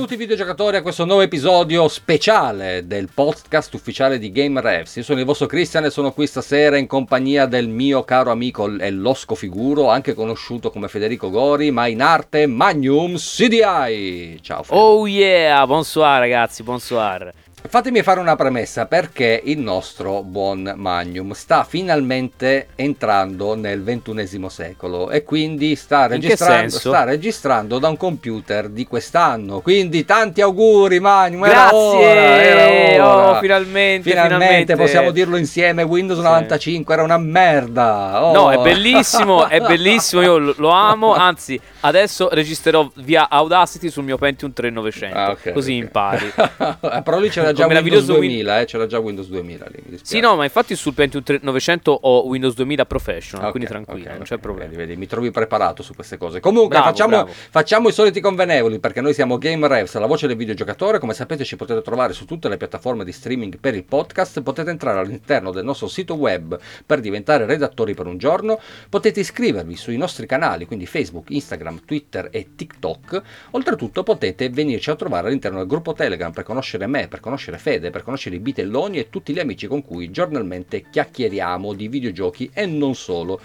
Benvenuti videogiocatori a questo nuovo episodio speciale del podcast ufficiale di Game Revs. Io sono il vostro Christian e sono qui stasera in compagnia del mio caro amico e Losco Figuro, anche conosciuto come Federico Gori, ma in arte Magnum CDI. Ciao Federico. Oh yeah, bonsoir ragazzi, bonsoir. Fatemi fare una premessa perché il nostro buon Magnum sta finalmente entrando nel ventunesimo secolo e quindi sta registrando, sta registrando, da un computer di quest'anno. Quindi tanti auguri Magnum, Grazie! Ora, era ora. Oh, finalmente, finalmente, finalmente, possiamo dirlo insieme, Windows sì. 95 era una merda. Oh. No, è bellissimo, è bellissimo, io lo amo, anzi adesso registrerò via Audacity sul mio Pentium 3900, ah, okay, così okay. impari. Però lì c'era già Windows 2000, eh, c'era già Windows 2000 lì. Sì, no, ma infatti sul Pentium 900 ho Windows 2000 Professional, okay, quindi tranquillo, non c'è problema. Vedi, vedi, mi trovi preparato su queste cose. Comunque, bravo, facciamo, bravo. facciamo, i soliti convenevoli perché noi siamo Game Revs, la voce del videogiocatore. Come sapete, ci potete trovare su tutte le piattaforme di streaming per il podcast. Potete entrare all'interno del nostro sito web per diventare redattori per un giorno. Potete iscrivervi sui nostri canali, quindi Facebook, Instagram, Twitter e TikTok. Oltretutto, potete venirci a trovare all'interno del gruppo Telegram per conoscere me, per conoscere Fede, per conoscere i bitelloni e tutti gli amici con cui giornalmente chiacchieriamo di videogiochi e non solo.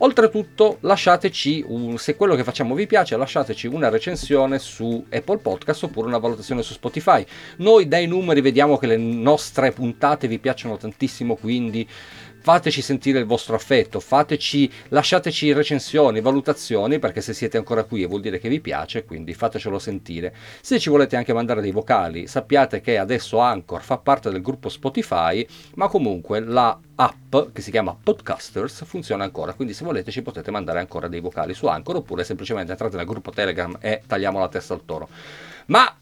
Oltretutto, lasciateci un, se quello che facciamo vi piace, lasciateci una recensione su Apple Podcast oppure una valutazione su Spotify. Noi dai numeri vediamo che le nostre puntate vi piacciono tantissimo, quindi fateci sentire il vostro affetto, fateci, lasciateci recensioni, valutazioni, perché se siete ancora qui vuol dire che vi piace, quindi fatecelo sentire. Se ci volete anche mandare dei vocali, sappiate che adesso Anchor fa parte del gruppo Spotify, ma comunque la app che si chiama Podcasters funziona ancora, quindi se volete ci potete mandare ancora dei vocali su Anchor oppure semplicemente entrate nel gruppo Telegram e tagliamo la testa al toro. Ma,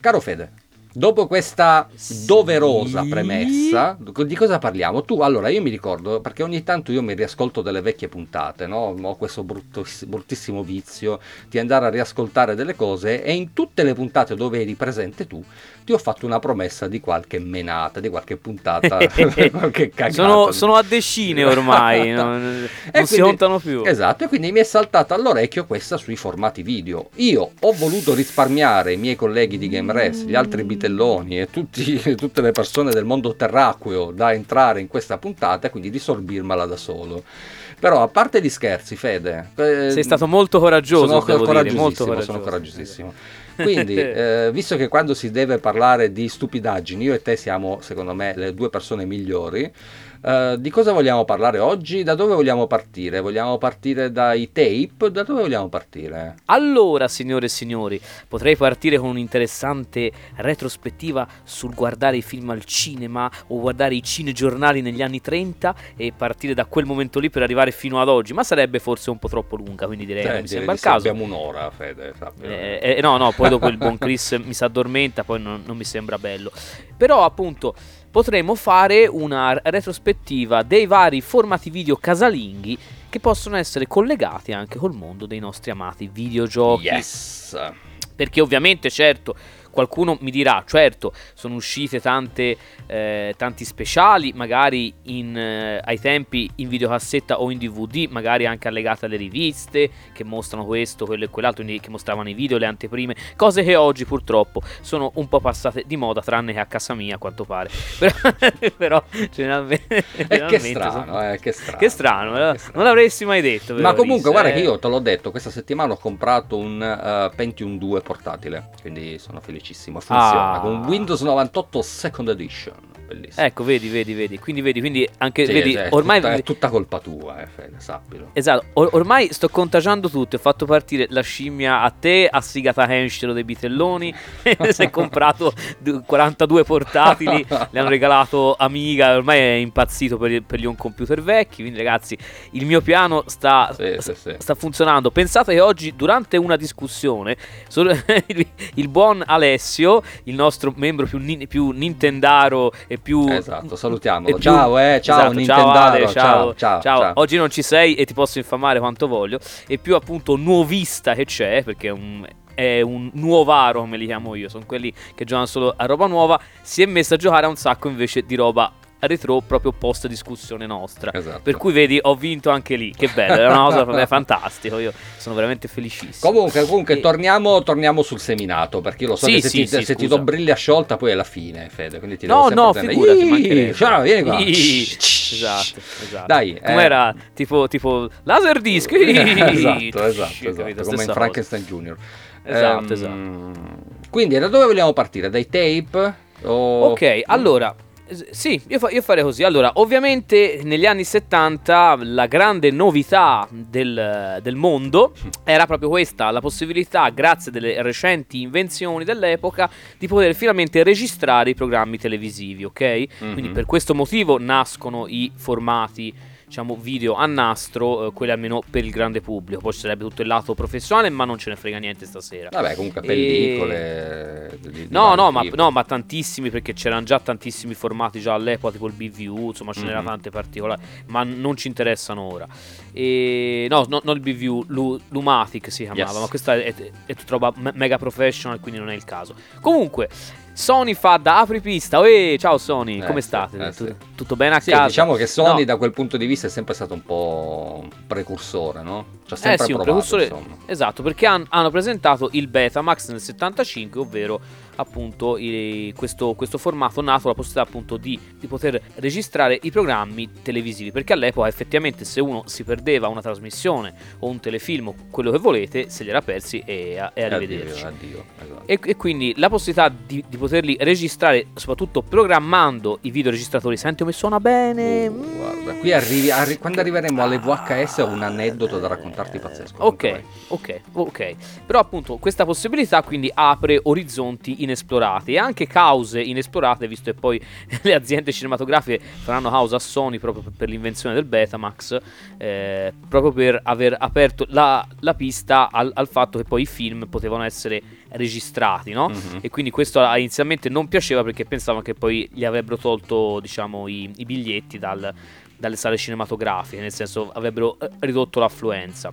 caro Fede, Dopo questa doverosa sì. premessa, di cosa parliamo? Tu, allora, io mi ricordo, perché ogni tanto io mi riascolto delle vecchie puntate, no? Ho questo bruttiss- bruttissimo vizio di andare a riascoltare delle cose e in tutte le puntate dove eri presente tu, ti ho fatto una promessa di qualche menata, di qualche puntata, qualche cagata. Sono, sono a decine ormai, non, non quindi, si contano più. Esatto, e quindi mi è saltata all'orecchio questa sui formati video. Io ho voluto risparmiare i miei colleghi di Game Res, gli altri bitelloni e tutti, tutte le persone del mondo terracqueo da entrare in questa puntata, quindi di sorbirmela da solo. Però a parte gli scherzi, Fede, eh, sei stato molto coraggioso, sono devo dire, molto coraggioso. Sono coraggiosissimo. Quindi, eh, visto che quando si deve parlare di stupidaggini, io e te siamo, secondo me, le due persone migliori, Uh, di cosa vogliamo parlare oggi? Da dove vogliamo partire? Vogliamo partire dai tape? Da dove vogliamo partire? Allora, signore e signori, potrei partire con un'interessante retrospettiva sul guardare i film al cinema o guardare i cinegiornali negli anni 30 e partire da quel momento lì per arrivare fino ad oggi, ma sarebbe forse un po' troppo lunga, quindi direi eh, che mi sembra il caso. Abbiamo un'ora, Fede. Eh, eh, no, no, poi dopo il buon Chris mi si addormenta, poi non, non mi sembra bello. Però appunto potremo fare una retrospettiva dei vari formati video casalinghi che possono essere collegati anche col mondo dei nostri amati videogiochi. Yes! Perché ovviamente, certo, Qualcuno mi dirà, certo, sono uscite tante, eh, tanti speciali, magari in, eh, ai tempi in videocassetta o in DVD, magari anche allegate alle riviste che mostrano questo, quello e quell'altro, che mostravano i video, le anteprime, cose che oggi purtroppo sono un po' passate di moda, tranne che a casa mia a quanto pare. Però, però generalmente... generalmente che strano, sono... eh, che strano. Che strano, eh, che strano. non l'avresti mai detto. Ma comunque, guarda che io te l'ho detto, questa settimana ho comprato un uh, Pentium 2 portatile, quindi sono felice semplicissimo, funziona ah. con Windows 98 Second Edition bellissimo. Ecco, vedi, vedi, vedi. Quindi vedi, quindi anche sì, vedi, cioè, ormai tutta, è tutta colpa tua, eh, Fede, sappilo. Esatto, Or- ormai sto contagiando tutto, ho fatto partire la scimmia a te, a Sigata Henschel dei Bitelloni, si è comprato 42 portatili, le hanno regalato Amiga, ormai è impazzito per, per gli on computer vecchi, quindi ragazzi, il mio piano sta, sì, sta, sì, sta funzionando. Pensate che oggi durante una discussione il, buon Alessio, il nostro membro più, più Nintendaro e più... Esatto, salutiamolo. Ciao, eh, ciao esatto. Ciao, Ale, ciao, ciao, ciao, Oggi non ci sei e ti posso infamare quanto voglio. E più appunto nuovista che c'è, perché è un è un nuovaro come li chiamo io, sono quelli che giocano solo a roba nuova, si è messo a giocare a un sacco invece di roba retro proprio post discussione nostra. Esatto. Per cui vedi, ho vinto anche lì. Che bello, è una cosa per me fantastica. Io sono veramente felicissimo. Comunque, comunque e... torniamo, torniamo, sul seminato. Perché io lo so sì, che se, sì, ti, sì, se ti do briglia sciolta, poi è la fine, Fede. Quindi ti no, no, figurati. Ciao, vieni qua. esatto, esatto. Dai, com'era eh... tipo, tipo laser disc. esatto, esatto, esatto come in Frankenstein Junior. Esatto, um, esatto. Quindi da dove vogliamo partire? Dai tape? O... Ok, allora sì, io, fa- io, farei così. Allora, ovviamente negli anni 70 la grande novità del, del, mondo era proprio questa, la possibilità, grazie alle recenti invenzioni dell'epoca, di poter finalmente registrare i programmi televisivi, ok? Mm-hmm. Quindi per questo motivo nascono i formati diciamo, video a nastro, eh, quelli almeno per il grande pubblico. Poi ci sarebbe tutto il lato professionale, ma non ce ne frega niente stasera. Vabbè, comunque pellicole. E... Di, di no, no ma, no, ma, tantissimi, perché c'erano già tantissimi formati già all'epoca, tipo il BVU, insomma, ce mm-hmm. n'erano tante particolari, ma non ci interessano ora. E... No, no, non il BVU, Lu- Lumatic si chiamava, yes. ma questa è, è, è tutta roba mega professional, quindi non è il caso. Comunque. Sony fa da apripista. Ehi, ciao Sony, eh, come state? Eh, sì. Tutto bene a sì, casa? Diciamo che Sony no. da quel punto di vista è sempre stato un po' un precursore, no? Cioè sempre eh sì, provato, un precursore. Insomma. Esatto, perché han, hanno presentato il Betamax nel 75, ovvero appunto i, questo, questo, formato nato la possibilità appunto di, di, poter registrare i programmi televisivi perché all'epoca effettivamente se uno si perdeva una trasmissione o un telefilm o quello che volete se li era persi e, e arrivederci addio, addio, esatto. e, e, quindi la possibilità di, di, poterli registrare soprattutto programmando i videoregistratori senti come suona bene uh, guarda qui arrivi, arri- quando arriveremo alle VHS ho un aneddoto da raccontarti pazzesco ok ok ok. Però appunto questa possibilità quindi apre orizzonti inesplorate e anche cause inesplorate, visto che poi le aziende cinematografiche faranno causa a Sony proprio per l'invenzione del Betamax, eh, proprio per aver aperto la, la pista al, al, fatto che poi i film potevano essere registrati, no? Mm-hmm. E quindi questo inizialmente non piaceva perché pensavano che poi gli avrebbero tolto, diciamo, i, i biglietti dal, dalle sale cinematografiche, nel senso avrebbero eh, ridotto l'affluenza.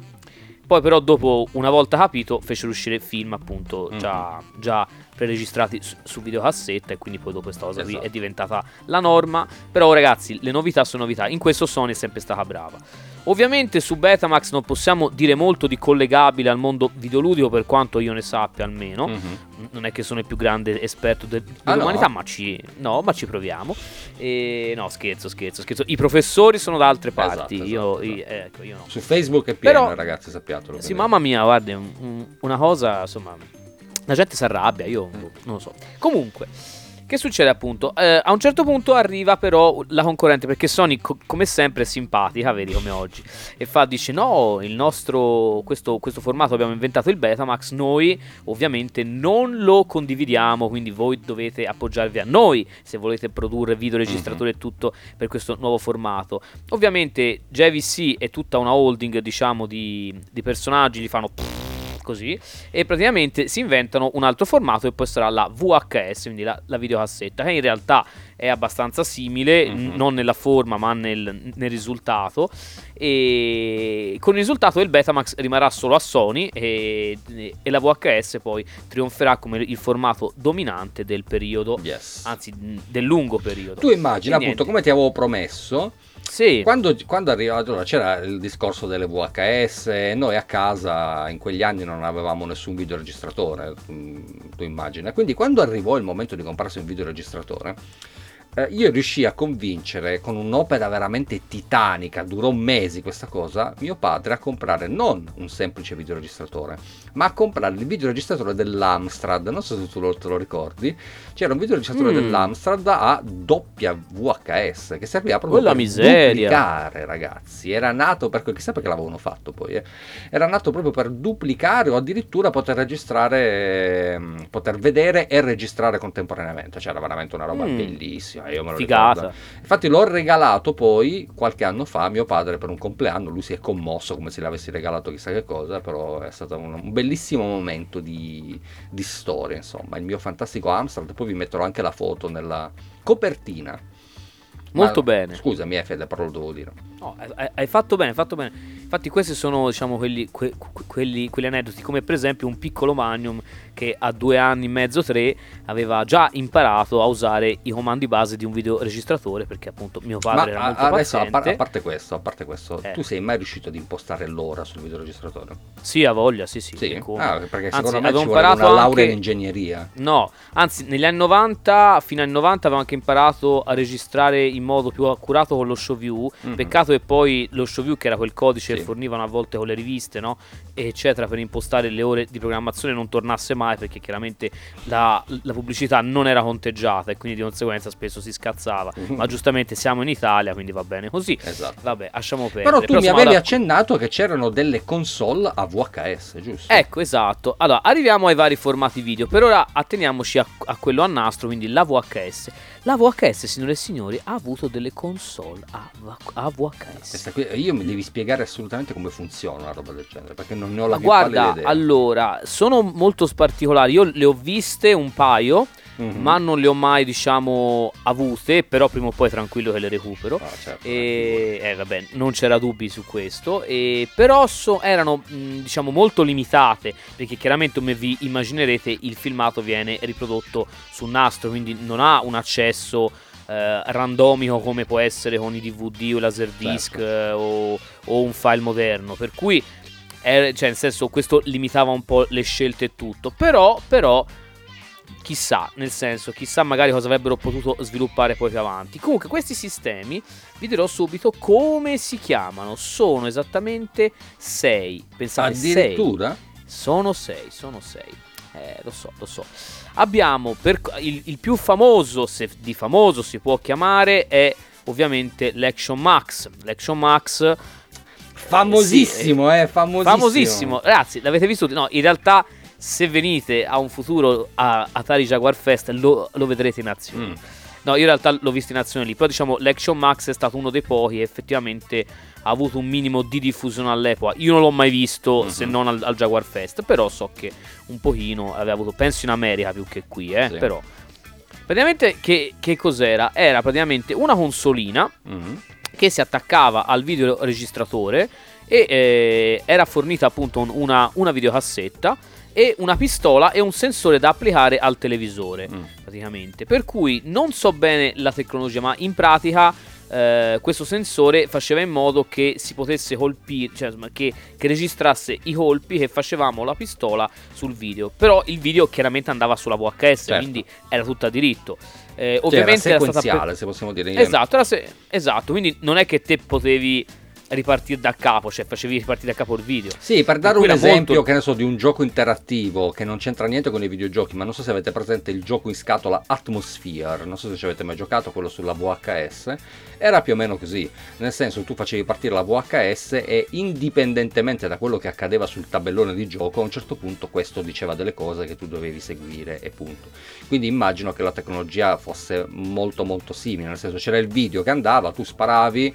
Poi però dopo, una volta capito, fecero uscire film appunto mm-hmm. già, già preregistrati su, su videocassetta e quindi poi dopo questa cosa esatto. qui è diventata la norma. Però ragazzi, le novità sono novità. In questo Sony è sempre stata brava. Ovviamente su Betamax non possiamo dire molto di collegabile al mondo videoludico per quanto io ne sappia almeno. Mm-hmm. Non è che sono il più grande esperto de- dell'umanità, ah, no? ma, ci, no, ma ci proviamo. E, no, scherzo, scherzo, scherzo. I professori sono da altre esatto, parti. Esatto, io, esatto, io, ecco, io no. Su Facebook è pieno, Però, ragazzi, sappiatelo. Sì, mamma mia, guardi, un, un, una cosa, insomma, la gente si arrabbia, io mm. non lo so. Comunque. Che succede appunto? Eh, a un certo punto arriva però la concorrente perché Sony co- come sempre è simpatica, vedi come oggi, e fa, dice no, il nostro, questo, questo, formato abbiamo inventato il Betamax, noi ovviamente non lo condividiamo, quindi voi dovete appoggiarvi a noi se volete produrre videoregistratori mm-hmm. e tutto per questo nuovo formato. Ovviamente JVC è tutta una holding diciamo di, di personaggi, li fanno... Pff, così, e praticamente si inventano un altro formato e poi sarà la VHS, quindi la, la videocassetta, che in realtà è abbastanza simile, mm-hmm. non nella forma ma nel, nel, risultato. E con il risultato del Betamax rimarrà solo a Sony e, e, la VHS poi trionferà come il formato dominante del periodo, yes. anzi del lungo periodo. Tu immagina appunto come ti avevo promesso sì. Quando, quando arrivato, allora, c'era il discorso delle VHS, noi a casa in quegli anni non avevamo nessun videoregistratore, mm, tu immagina. Quindi quando arrivò il momento di comprarsi un videoregistratore, eh, io riuscii a convincere con un'opera veramente titanica, durò mesi questa cosa, mio padre a comprare non un semplice videoregistratore, ma a comprare il videoregistratore dell'Amstrad, non so se tu lo, te lo ricordi, c'era un videoregistratore mm. dell'Amstrad a doppia VHS che serviva proprio Quella per miseria. duplicare ragazzi, era nato per, chissà perché l'avevano fatto poi, eh. era nato proprio per duplicare o addirittura poter registrare, ehm, poter vedere e registrare contemporaneamente, c'era cioè, veramente una roba mm. bellissima io me lo Figata. ricordo. Infatti l'ho regalato poi qualche anno fa a mio padre per un compleanno, lui si è commosso come se l'avessi regalato chissà che cosa, però è stato un, un bellissimo momento di, di, storia, insomma, il mio fantastico Amstrad, poi vi metterò anche la foto nella copertina. Molto Ma, bene. Scusami, Fede, però lo devo dire. No, hai, hai fatto bene, hai fatto bene. Infatti questi sono diciamo, quelli, que, quelli, quelli, aneddoti, come per esempio un piccolo Magnum che a due anni e mezzo, tre, aveva già imparato a usare i comandi base di un videoregistratore perché appunto mio padre Ma era molto adesso, paziente. A, par- a parte questo, a parte questo eh. tu sei mai riuscito ad impostare l'ora sul videoregistratore? Sì, a voglia, sì, sì. sì? Ah, perché anzi, secondo me ci vuole una laurea anche... in ingegneria. No, anzi negli anni 90, fino anni 90 avevo anche imparato a registrare in modo più accurato con lo ShowView, mm-hmm. peccato che poi lo ShowView che era quel codice sì. Fornivano a volte con le riviste, no? eccetera, per impostare le ore di programmazione non tornasse mai perché chiaramente la, la pubblicità non era conteggiata e quindi di conseguenza spesso si scazzava. Mm-hmm. Ma giustamente siamo in Italia, quindi va bene così. Esatto. Vabbè, lasciamo perdere. Però tu Però mi avevi alla... accennato che c'erano delle console a VHS, giusto? Ecco, esatto. Allora, arriviamo ai vari formati video. Per ora atteniamoci a, a quello a nastro, quindi la VHS. La VHS, signore e signori, ha avuto delle console a, a VHS. Qui, io mi devi spiegare assolutamente come funziona una roba del genere, perché non ne ho la più Guarda, allora, sono molto particolari. Io le ho viste un paio mm-hmm. ma non le ho mai, diciamo, avute, però prima o poi tranquillo che le recupero. Ah, certo, e eh, vabbè, non c'era dubbi su questo, e, però so, erano, mh, diciamo, molto limitate, perché chiaramente come vi immaginerete il filmato viene riprodotto su nastro, quindi non ha un accesso eh, randomico come può essere con i DVD o i laserdisc certo. eh, o, o, un file moderno. Per cui, eh, cioè, nel senso, questo limitava un po' le scelte e tutto. Però, però chissà, nel senso, chissà magari cosa avrebbero potuto sviluppare poi più avanti. Comunque, questi sistemi, vi dirò subito come si chiamano. Sono esattamente 6. Pensate, Addirittura? Sei. Sono 6, sono 6. Eh, lo so, lo so. Abbiamo per, il, il, più famoso, se di famoso si può chiamare, è ovviamente l'Action Max. L'Action Max... Famosissimo, eh, sì, eh, famosissimo. Famosissimo. Ragazzi, l'avete visto? No, in realtà se venite a un futuro a Atari Jaguar Fest lo, lo vedrete in azione. Mm. No, io in realtà l'ho visto in azione lì, però diciamo l'Action Max è stato uno dei pochi e effettivamente ha avuto un minimo di diffusione all'epoca. Io non l'ho mai visto mm-hmm. se non al, al, Jaguar Fest, però so che un pochino aveva avuto, penso in America più che qui, eh, sì. però. Praticamente che, che, cos'era? Era praticamente una consolina mm-hmm. che si attaccava al videoregistratore e eh, era fornita appunto una, una videocassetta e una pistola e un sensore da applicare al televisore, mm. praticamente. Per cui non so bene la tecnologia, ma in pratica eh, questo sensore faceva in modo che si potesse colpire, cioè che, che, registrasse i colpi che facevamo la pistola sul video. Però il video chiaramente andava sulla VHS, certo. quindi era tutto a diritto. Eh, ovviamente cioè, era sequenziale, per... se possiamo dire. Esatto, se... esatto, quindi non è che te potevi ripartire da capo, cioè facevi ripartire da capo il video. Sì, per dare un esempio, molto... che ne so, di un gioco interattivo che non c'entra niente con i videogiochi, ma non so se avete presente il gioco in scatola Atmosphere, non so se ci avete mai giocato, quello sulla VHS, era più o meno così, nel senso tu facevi partire la VHS e indipendentemente da quello che accadeva sul tabellone di gioco, a un certo punto questo diceva delle cose che tu dovevi seguire e punto. Quindi immagino che la tecnologia fosse molto molto simile, nel senso c'era il video che andava, tu sparavi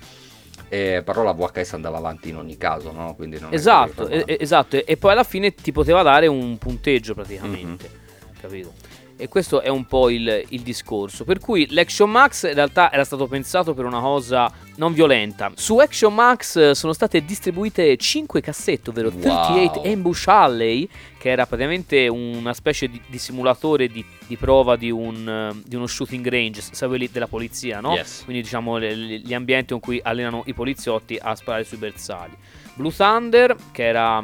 eh, però la VHS andava avanti in ogni caso, no? Quindi non esatto, esatto, e poi alla fine ti poteva dare un punteggio praticamente, mm-hmm. capito? E questo è un po' il, il, discorso. Per cui l'Action Max in realtà era stato pensato per una cosa non violenta. Su Action Max eh, sono state distribuite 5 cassette, ovvero wow. 38 Ambush Alley, che era praticamente una specie di, di simulatore di, di, prova di, un, di, uno shooting range, sai quelli della polizia, no? Yes. Quindi diciamo le, gli ambienti in cui allenano i poliziotti a sparare sui bersagli. Blue Thunder, che era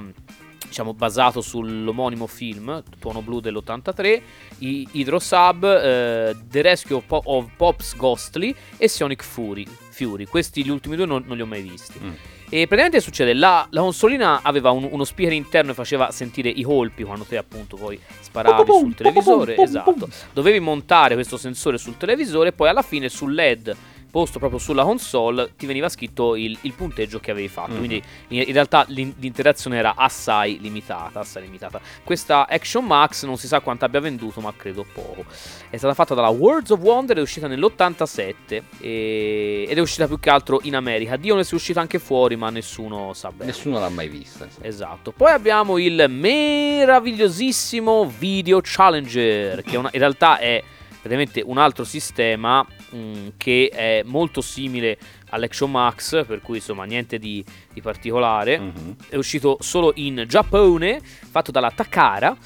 diciamo basato sull'omonimo film Tuono Blu dell'83, i Hydrosub, eh, The Rescue of, po- of, Pops Ghostly e Sonic Fury. Fury. Questi gli ultimi due non, non li ho mai visti. Mm. E praticamente succede, la, la consolina aveva un, uno speaker interno e faceva sentire i colpi quando te appunto poi sparavi sul televisore, esatto. Dovevi montare questo sensore sul televisore e poi alla fine sul LED posto proprio sulla console ti veniva scritto il, il punteggio che avevi fatto. Mm-hmm. Quindi in, in realtà l'in, l'interazione era assai limitata, assai limitata. Questa Action Max non si sa quanto abbia venduto, ma credo poco. È stata fatta dalla Worlds of Wonder, è uscita nell'87 e, ed è uscita più che altro in America. Dio ne è uscita anche fuori, ma nessuno sa bene. Nessuno l'ha mai vista. Sì. Esatto. Poi abbiamo il meravigliosissimo Video Challenger, che una, in realtà è praticamente un altro sistema mh, mm, che è molto simile all'Action Max, per cui insomma niente di, di particolare. Mm-hmm. È uscito solo in Giappone, fatto dalla Takara.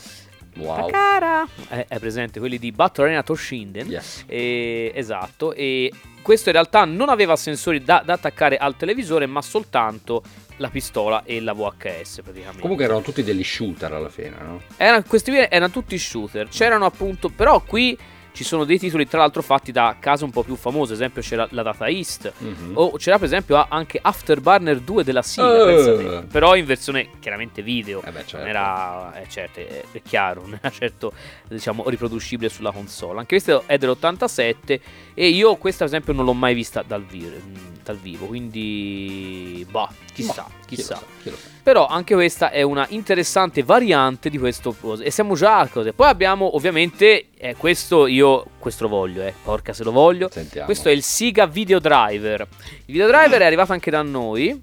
Wow. Takara è, è, presente quelli di Battle Arena Toshinden. Yes. E, esatto. E questo in realtà non aveva sensori da, da attaccare al televisore, ma soltanto la pistola e la VHS praticamente. Comunque erano tutti degli shooter alla fine, no? Erano, questi erano tutti shooter. C'erano appunto, però qui ci sono dei titoli tra l'altro fatti da case un po' più famose, ad esempio c'era la Data East mm-hmm. o c'era per esempio anche Afterburner 2 della Sega, uh. però in versione chiaramente video, eh beh, certo. non era, eh, certo, è, è, chiaro, non era certo diciamo riproducibile sulla console. Anche questo è dell'87 e io questa per esempio non l'ho mai vista dal, vi- dal vivo, quindi bah, chissà, bah, chissà. Chi sa, chi sa. Però anche questa è una interessante variante di questo e siamo già a cose. Poi abbiamo ovviamente eh, questo io questo lo voglio, eh, porca se lo voglio. Sentiamo. Questo è il Siga Video Driver. Il Video Driver è arrivato anche da noi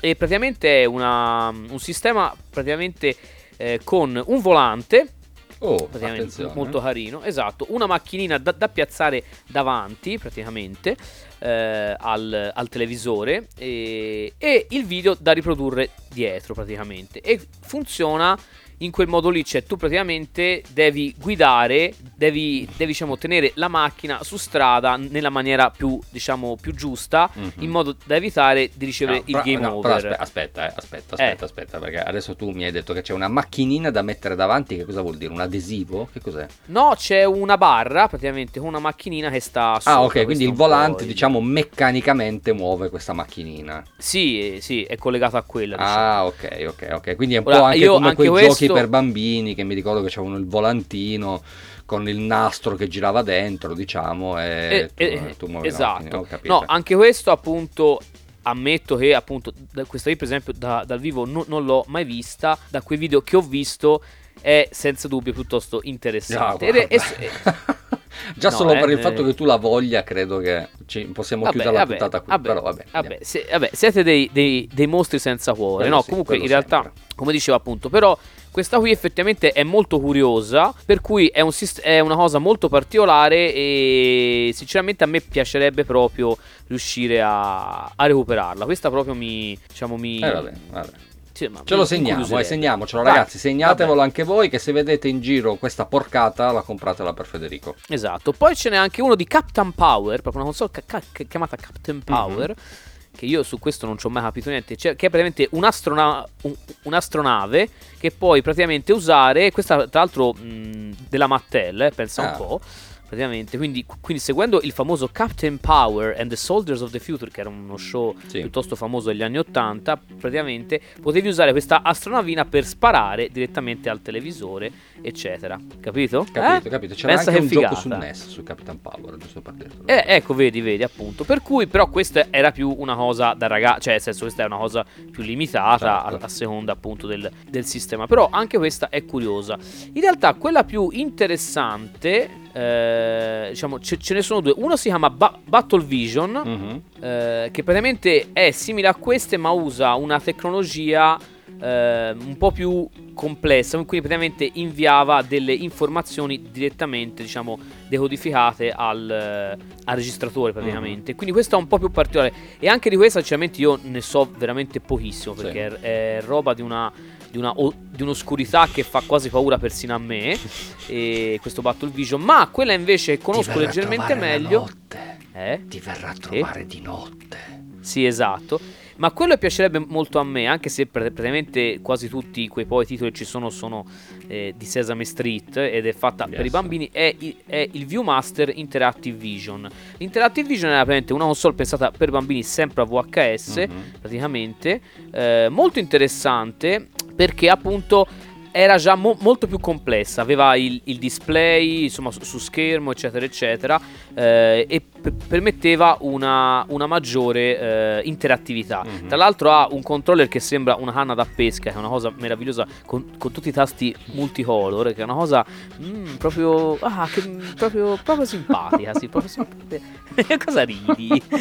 e praticamente è una, un sistema praticamente eh, con un volante Oh, molto carino. Esatto, una macchinina da, da piazzare davanti praticamente eh, al, al, televisore e, e, il video da riprodurre dietro praticamente. E funziona in quel modo lì, cioè tu praticamente devi guidare, devi, devi diciamo, tenere la macchina su strada nella maniera più, diciamo, più giusta, mm-hmm. in modo da evitare di ricevere no, il però, game no, over. Aspetta, aspetta, eh, aspetta, aspetta, eh. aspetta, perché adesso tu mi hai detto che c'è una macchinina da mettere davanti, che cosa vuol dire? Un adesivo? Che cos'è? No, c'è una barra praticamente con una macchinina che sta su. Ah, ok, quindi il volante, diciamo, meccanicamente muove questa macchinina. Sì, sì, è collegato a quella. Diciamo. Ah, ok, ok, ok. Quindi è un Ora, po' anche come anche quei questo... giochi per bambini che mi ricordo che c'erano il volantino con il nastro che girava dentro, diciamo, e, e tu, tu esatto. No, anche questo appunto ammetto che appunto questa qui per esempio da, dal vivo no, non l'ho mai vista, da quei video che ho visto è senza dubbio piuttosto interessante. No, Già no, solo eh, per il fatto che tu la voglia, credo che ci, possiamo vabbè, chiudere la vabbè, puntata qui. Vabbè, però vabbè, vabbè, se, vabbè siete dei, dei, dei, mostri senza cuore. Quello no, sì, comunque in sempre. realtà, come dicevo appunto, però questa qui effettivamente è molto curiosa, per cui è, un, è, una cosa molto particolare e sinceramente a me piacerebbe proprio riuscire a, a recuperarla. Questa proprio mi, diciamo, mi... Eh, vabbè, vabbè. Sì, Ce lo segniamo, eh, segniamocelo ragazzi, segnatevelo vabbè. anche voi che se vedete in giro questa porcata la compratela per Federico. Esatto, poi ce n'è anche uno di Captain Power, proprio una console ca- ca- chiamata Captain mhm. Power. Mm-hmm che io su questo non ci ho mai capito niente, cioè, che è praticamente un'astrona- un, un'astronave che puoi praticamente usare, questa tra l'altro mh, della Mattel, eh, pensa ah. un po', praticamente. Quindi, quindi, seguendo il famoso Captain Power and the Soldiers of the Future, che era uno show sì. piuttosto famoso degli anni 80, praticamente potevi usare questa astronavina per sparare direttamente al televisore, eccetera. Capito? Capito, eh? capito. C'era Pensa anche un figata. gioco su NES su Captain Power, giusto per dirlo. Eh, ecco, vedi, vedi, appunto. Per cui, però, questa era più una cosa da ragazzo, cioè, nel senso, questa è una cosa più limitata certo. a, a, seconda appunto del, del sistema. Però anche questa è curiosa. In realtà, quella più interessante eh, diciamo, ce, ce, ne sono due. Uno si chiama ba- Battle Vision, mm-hmm. eh, che praticamente è simile a queste, ma usa una tecnologia eh, un po' più complessa, quindi praticamente inviava delle informazioni direttamente, diciamo, decodificate al, al registratore praticamente. Mm-hmm. Quindi questa è un po' più particolare. E anche di questa, sinceramente, io ne so veramente pochissimo, perché sì. è, è roba di una di, una, di, un'oscurità che fa quasi paura persino a me. e questo Battle Vision. Ma quella invece conosco leggermente meglio. Eh? Ti verrà a trovare eh? di notte. Sì, esatto. Ma quello piacerebbe molto a me, anche se praticamente quasi tutti quei poi titoli che ci sono sono eh, di Sesame Street ed è fatta yes. per i bambini, è, è, il Viewmaster Interactive Vision. L'Interactive Vision è praticamente una console pensata per bambini sempre a VHS, mm-hmm. praticamente, eh, molto interessante perché appunto era già mo- molto più complessa, aveva il, il display insomma, su, su, schermo eccetera eccetera eh, e p- permetteva una, una maggiore eh, interattività. Mm-hmm. Tra l'altro ha un controller che sembra una canna da pesca, che è una cosa meravigliosa con, con tutti i tasti multicolor, che è una cosa mm, proprio, ah, che, proprio, proprio simpatica, sì, proprio simpatica. cosa ridi?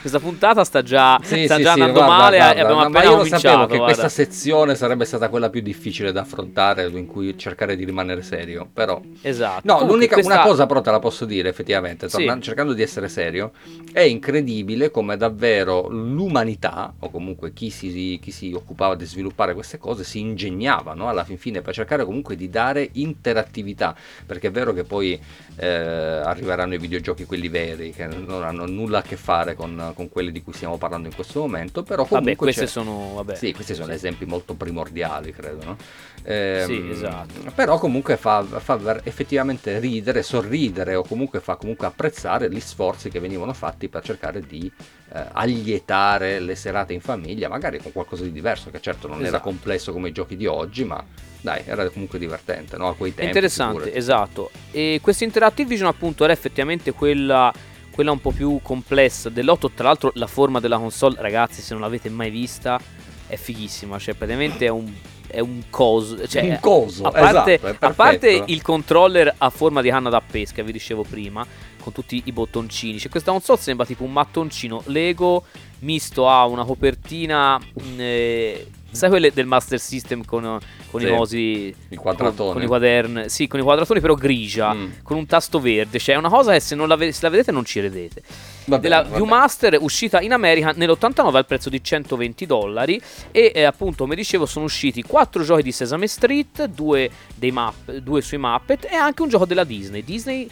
Questa puntata sta già, sì, sta sì, già sì, andando guarda, male guarda, abbiamo ma appena io lo sapevo che guarda. questa sezione sarebbe stata quella più difficile da affrontare, in cui cercare di rimanere serio, però... Esatto. No, Comunque l'unica questa... una cosa però te la posso dire, effettivamente, tornando, sì. cercando di essere serio, è incredibile come davvero l'umanità, o comunque chi si, chi si occupava di sviluppare queste cose, si ingegnava no? alla fin fine per cercare comunque di dare interattività, perché è vero che poi eh, arriveranno i videogiochi quelli veri, che non hanno nulla a che fare con, con quelli di cui stiamo parlando in questo momento, però comunque... Vabbè, questi sono... Vabbè. Sì, questi sono esempi molto primordiali, credo, no? Eh, sì, esatto. Però comunque fa, fa effettivamente ridere, sorridere o comunque fa comunque apprezzare gli sforzi che venivano fatti per cercare di eh, allietare le serate in famiglia, magari con qualcosa di diverso, che certo non esatto. era complesso come i giochi di oggi, ma dai, era comunque divertente, no? A quei tempi. Interessante, figurati. esatto. E questa Interactive Vision appunto era effettivamente quella quella un po' più complessa dell'8 tra l'altro la forma della console ragazzi se non l'avete mai vista è fighissima cioè praticamente è un è un coso. Cioè, un coso, a parte, esatto, a parte il controller a forma di canna da pesca, vi dicevo prima, con tutti i bottoncini. Cioè, questa console sembra tipo un mattoncino Lego misto a una copertina. Mm, eh, sai quelle del Master System con, con sì, i cosi i quadratoni con, i quaderni sì con i quadratoni però grigia mm. con un tasto verde cioè è una cosa che se, non la, se la vedete non ci credete Vabbè, della vabbè. Viewmaster uscita in America nell'89 al prezzo di 120 dollari e eh, appunto come dicevo sono usciti 4 giochi di Sesame Street, 2, map, due sui Muppet e anche un gioco della Disney, Disney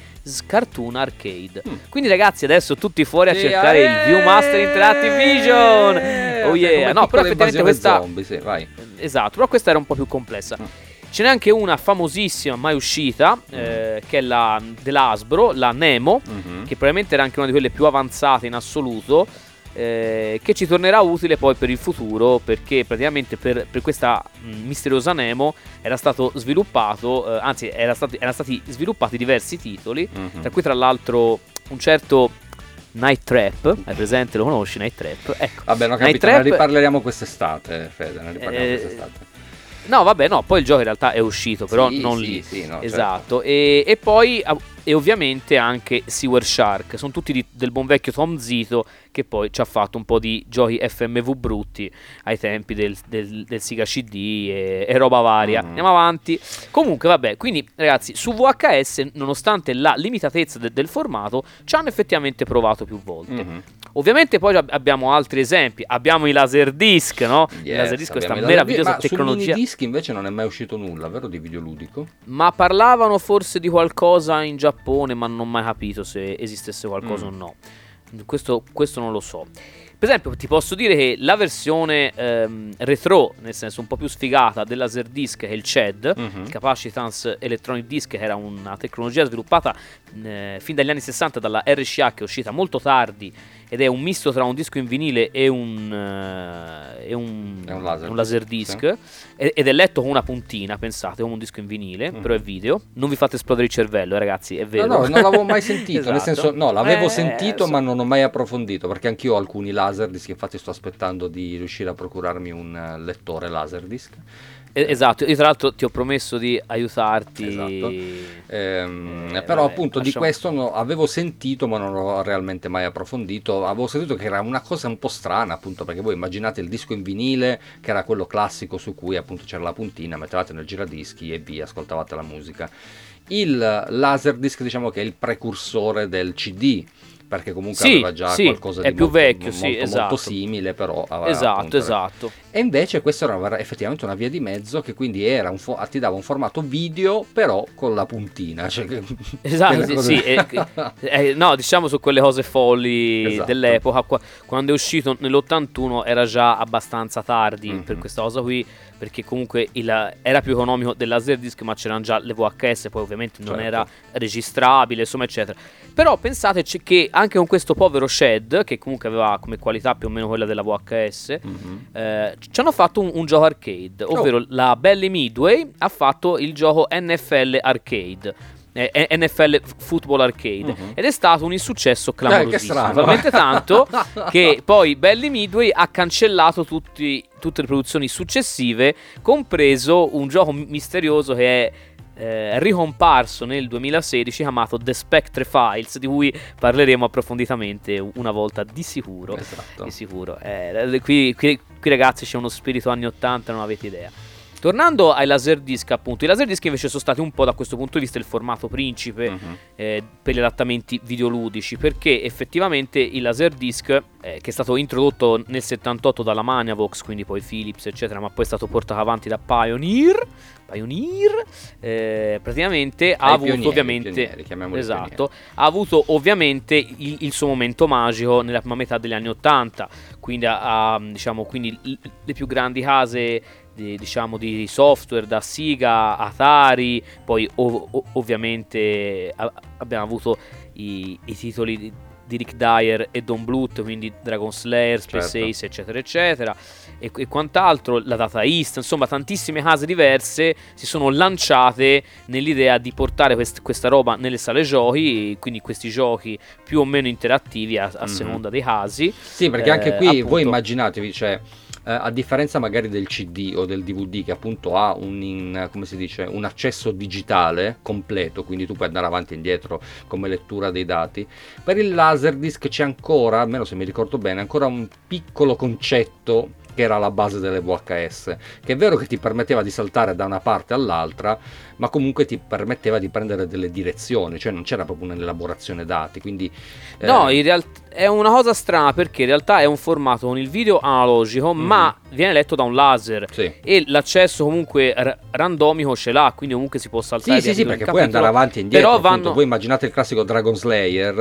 Cartoon Arcade. Mm. Quindi ragazzi adesso tutti fuori a sì, cercare eh, il Viewmaster Interactive Vision. Eh, oh yeah, no, però effettivamente questa zombie, sì, vai. Esatto, però questa era un po' più complessa. Mm. Ce n'è anche una famosissima, mai uscita, mm. eh, che è la dell'Asbro, la Nemo, mm-hmm. che probabilmente era anche una di quelle più avanzate in assoluto. Eh, che ci tornerà utile poi per il futuro perché praticamente per, per questa mm, misteriosa Nemo era stato sviluppato, eh, anzi era stati, erano stati sviluppati diversi titoli, mm-hmm. tra cui tra l'altro un certo Night Trap, hai presente, lo conosci Night Trap? Ecco. Vabbè, no, capito, Trap... ne riparleremo quest'estate, Fede, ne riparliamo eh, quest'estate. No, vabbè, no, poi il gioco in realtà è uscito, però sì, non sì, lì. Sì, no, esatto. Certo. E, e, poi e ovviamente anche Sewer Shark. Sono tutti di, del buon vecchio Tom Zito che poi ci ha fatto un po' di giochi FMV brutti ai tempi del, del, del Sega CD e, e roba varia. Mm. Andiamo avanti. Comunque, vabbè, quindi ragazzi, su VHS, nonostante la limitatezza de, del formato, ci hanno effettivamente provato più volte. Mm-hmm. Ovviamente poi abbiamo altri esempi, abbiamo i Laserdisc, no? Yes, il Laserdisc questa meravigliosa tecnologia. Ma disc invece non è mai uscito nulla, vero di videoludico? Ma parlavano forse di qualcosa in Giappone, ma non ho mai capito se esistesse qualcosa mm. o no. Questo, questo non lo so. Per esempio, ti posso dire che la versione ehm, retro, nel senso un po' più sfigata, del Laserdisc è il CED, mm-hmm. il Capacitance Electronic Disc, che era una tecnologia sviluppata eh, fin dagli anni 60 dalla RCA, che è uscita molto tardi ed è un misto tra un disco in vinile e un, uh, e un, è un, laser, un laser disc sì. ed è letto con una puntina, pensate, come un disco in vinile, mm. però è video. Non vi fate esplodere il cervello, ragazzi, è vero. No, no, non l'avevo mai sentito, esatto. nel senso, no, l'avevo eh, sentito so. ma non ho mai approfondito, perché anch'io ho alcuni laser disc, infatti sto aspettando di riuscire a procurarmi un eh, lettore laser disc Esatto, io tra l'altro ti ho promesso di aiutarti. Esatto. Ehm, eh, però vabbè, appunto lasciamo... di questo no, avevo sentito ma non l'ho realmente mai approfondito. Avevo sentito che era una cosa un po' strana appunto perché voi immaginate il disco in vinile che era quello classico su cui appunto c'era la puntina, mettevate nel giradischi e via, ascoltavate la musica. Il Laserdisc diciamo che è il precursore del CD perché comunque sì, aveva già sì, qualcosa di più molto, vecchio, molto, sì, molto, esatto. molto simile, però esatto, appunto, esatto. E invece questa era effettivamente una via di mezzo che quindi era un fo- ti dava un formato video, però con la puntina. Cioè che, esatto, sì, sì eh, eh, no, diciamo su quelle cose folli esatto. dell'epoca. quando è uscito nell'81 era già abbastanza tardi mm-hmm. per questa cosa qui perché comunque il, era più economico del Laserdisc ma c'erano già le VHS poi ovviamente non certo. era registrabile insomma eccetera però pensate che anche con questo povero Shed che comunque aveva come qualità più o meno quella della VHS mm-hmm. eh, ci hanno fatto un, un gioco arcade ovvero oh. la Belly Midway ha fatto il gioco NFL Arcade eh, NFL Football Arcade uh-huh. ed è stato un insuccesso clamorosissimo eh, talmente tanto che poi Belly Midway ha cancellato tutti, tutte le produzioni successive compreso un gioco misterioso che è eh, ricomparso nel 2016 chiamato The Spectre Files di cui parleremo approfonditamente una volta di sicuro, esatto. di sicuro. Eh, qui, qui, qui ragazzi c'è uno spirito anni 80 non avete idea Tornando ai laserdisc, appunto, i laserdisc invece sono stati un po' da questo punto di vista il formato principe uh-huh. eh, per gli adattamenti videoludici, perché effettivamente il laserdisc, eh, che è stato introdotto nel 78 dalla Maniavox, quindi poi Philips, eccetera, ma poi è stato portato avanti da Pioneer, Pioneer eh, praticamente ha avuto pionieri, ovviamente pionieri, esatto, ha avuto ovviamente il, il, suo momento magico nella prima metà degli anni 80, quindi, ha, diciamo, quindi le più grandi case di, diciamo, di software da Siga, Atari, poi ov- ovviamente a- abbiamo avuto i, i titoli di, di Rick Dyer e Don Bluth, quindi Dragon Slayer, Space certo. Ace, eccetera, eccetera, e, e, quant'altro, la Data East, insomma, tantissime case diverse si sono lanciate nell'idea di portare quest- questa roba nelle sale giochi, quindi questi giochi più o meno interattivi a, a mm-hmm. seconda dei casi. Sì, perché anche eh, qui appunto, voi immaginatevi, cioè eh, a differenza magari del CD o del DVD che appunto ha un, in, dice, un, accesso digitale completo, quindi tu puoi andare avanti e indietro come lettura dei dati, per il Laserdisc c'è ancora, almeno se mi ricordo bene, ancora un piccolo concetto che era la base delle VHS, che è vero che ti permetteva di saltare da una parte all'altra, ma comunque ti permetteva di prendere delle direzioni, cioè non c'era proprio un'elaborazione dati. Quindi, eh... No, in realtà è una cosa strana perché in realtà è un formato con il video analogico, mm-hmm. ma viene letto da un laser sì. e l'accesso comunque r- randomico ce l'ha, quindi comunque si può saltare. Sì, sì, sì, perché puoi andare avanti e indietro. Però vanno... Voi immaginate il classico Dragon Slayer,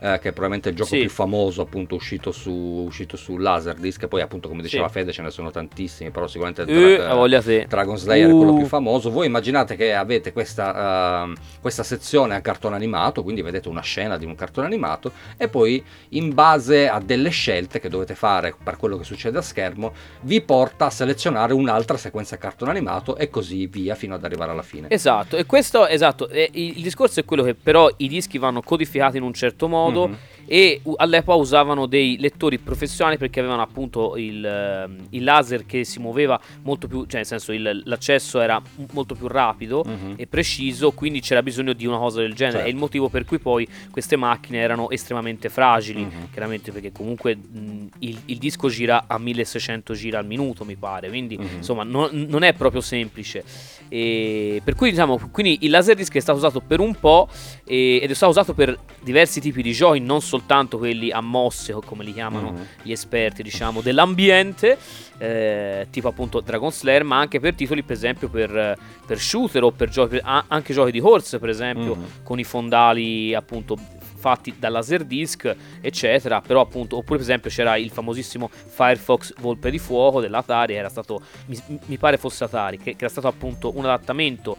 eh, che è probabilmente il gioco sì. più famoso appunto uscito su, uscito su Laserdisc, poi appunto come diceva sì. Fede ce ne sono tantissimi, però sicuramente uh, tra- Dragon Slayer uh. è quello più uh. famoso. Voi immaginate che avete questa, uh, questa sezione a cartone animato, quindi vedete una scena di un cartone animato e poi in base a delle scelte che dovete fare per quello che succede a schermo, vi porta a selezionare un'altra sequenza cartone animato e così via fino ad arrivare alla fine. Esatto, e questo esatto, il, il discorso è quello che però i dischi vanno codificati in un certo modo. Mm-hmm e all'epoca usavano dei lettori professionali perché avevano appunto il, ehm, il laser che si muoveva molto più, cioè nel senso il, l'accesso era molto più rapido uh-huh. e preciso, quindi c'era bisogno di una cosa del genere. Certo. È il motivo per cui poi queste macchine erano estremamente fragili, uh-huh. chiaramente perché comunque mh, il, il, disco gira a 1600 gira al minuto, mi pare, quindi uh-huh. insomma non, non, è proprio semplice. E per cui diciamo, quindi il laserdisc è stato usato per un po' e, ed è stato usato per diversi tipi di giochi, non soltanto quelli a mosse, come li chiamano mm-hmm. gli esperti, diciamo, dell'ambiente, eh, tipo appunto Dragon Slayer, ma anche per titoli, per esempio, per, per shooter o per giochi, anche giochi di horse, per esempio, mm-hmm. con i fondali appunto fatti da Laserdisc, eccetera. Però, appunto, oppure, per esempio, c'era il famosissimo Firefox Volpe di Fuoco dell'Atari, era stato, mi, mi pare fosse Atari, che, che, era stato appunto un adattamento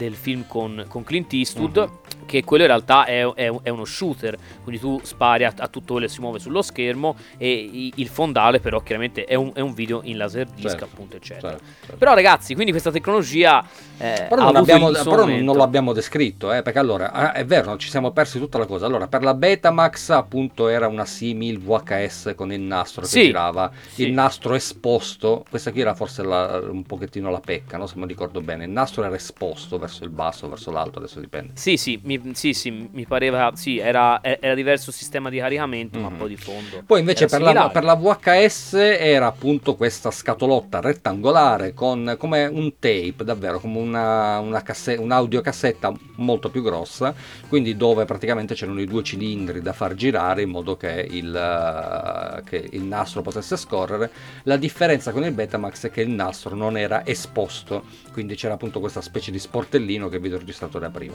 del film con, con Clint Eastwood. Uh-huh che quello in realtà è, è, è uno shooter, quindi tu spari a, a, tutto quello che si muove sullo schermo e il fondale però chiaramente è un, è un video in laserdisc certo, appunto eccetera. Certo, certo. Però ragazzi, quindi questa tecnologia... Eh, però, non, abbiamo, però non, lo abbiamo descritto, eh, perché allora ah, è vero, ci siamo persi tutta la cosa. Allora, per la Betamax appunto era una simil VHS con il nastro sì, che girava, sì. il nastro esposto, questa qui era forse la, un pochettino la pecca, no? se mi ricordo bene, il nastro era esposto verso il basso, verso l'alto, adesso dipende. Sì, sì, mi sì, sì, mi pareva, sì, era, era diverso sistema di caricamento, mm-hmm. ma mhm. poi di fondo. Poi invece per la, per la, VHS era appunto questa scatolotta rettangolare con come un tape, davvero, come una, una casse, un'audiocassetta molto più grossa, quindi dove praticamente c'erano i due cilindri da far girare in modo che il, che il nastro potesse scorrere. La differenza con il Betamax è che il nastro non era esposto, quindi c'era appunto questa specie di sportellino che il videoregistratore apriva.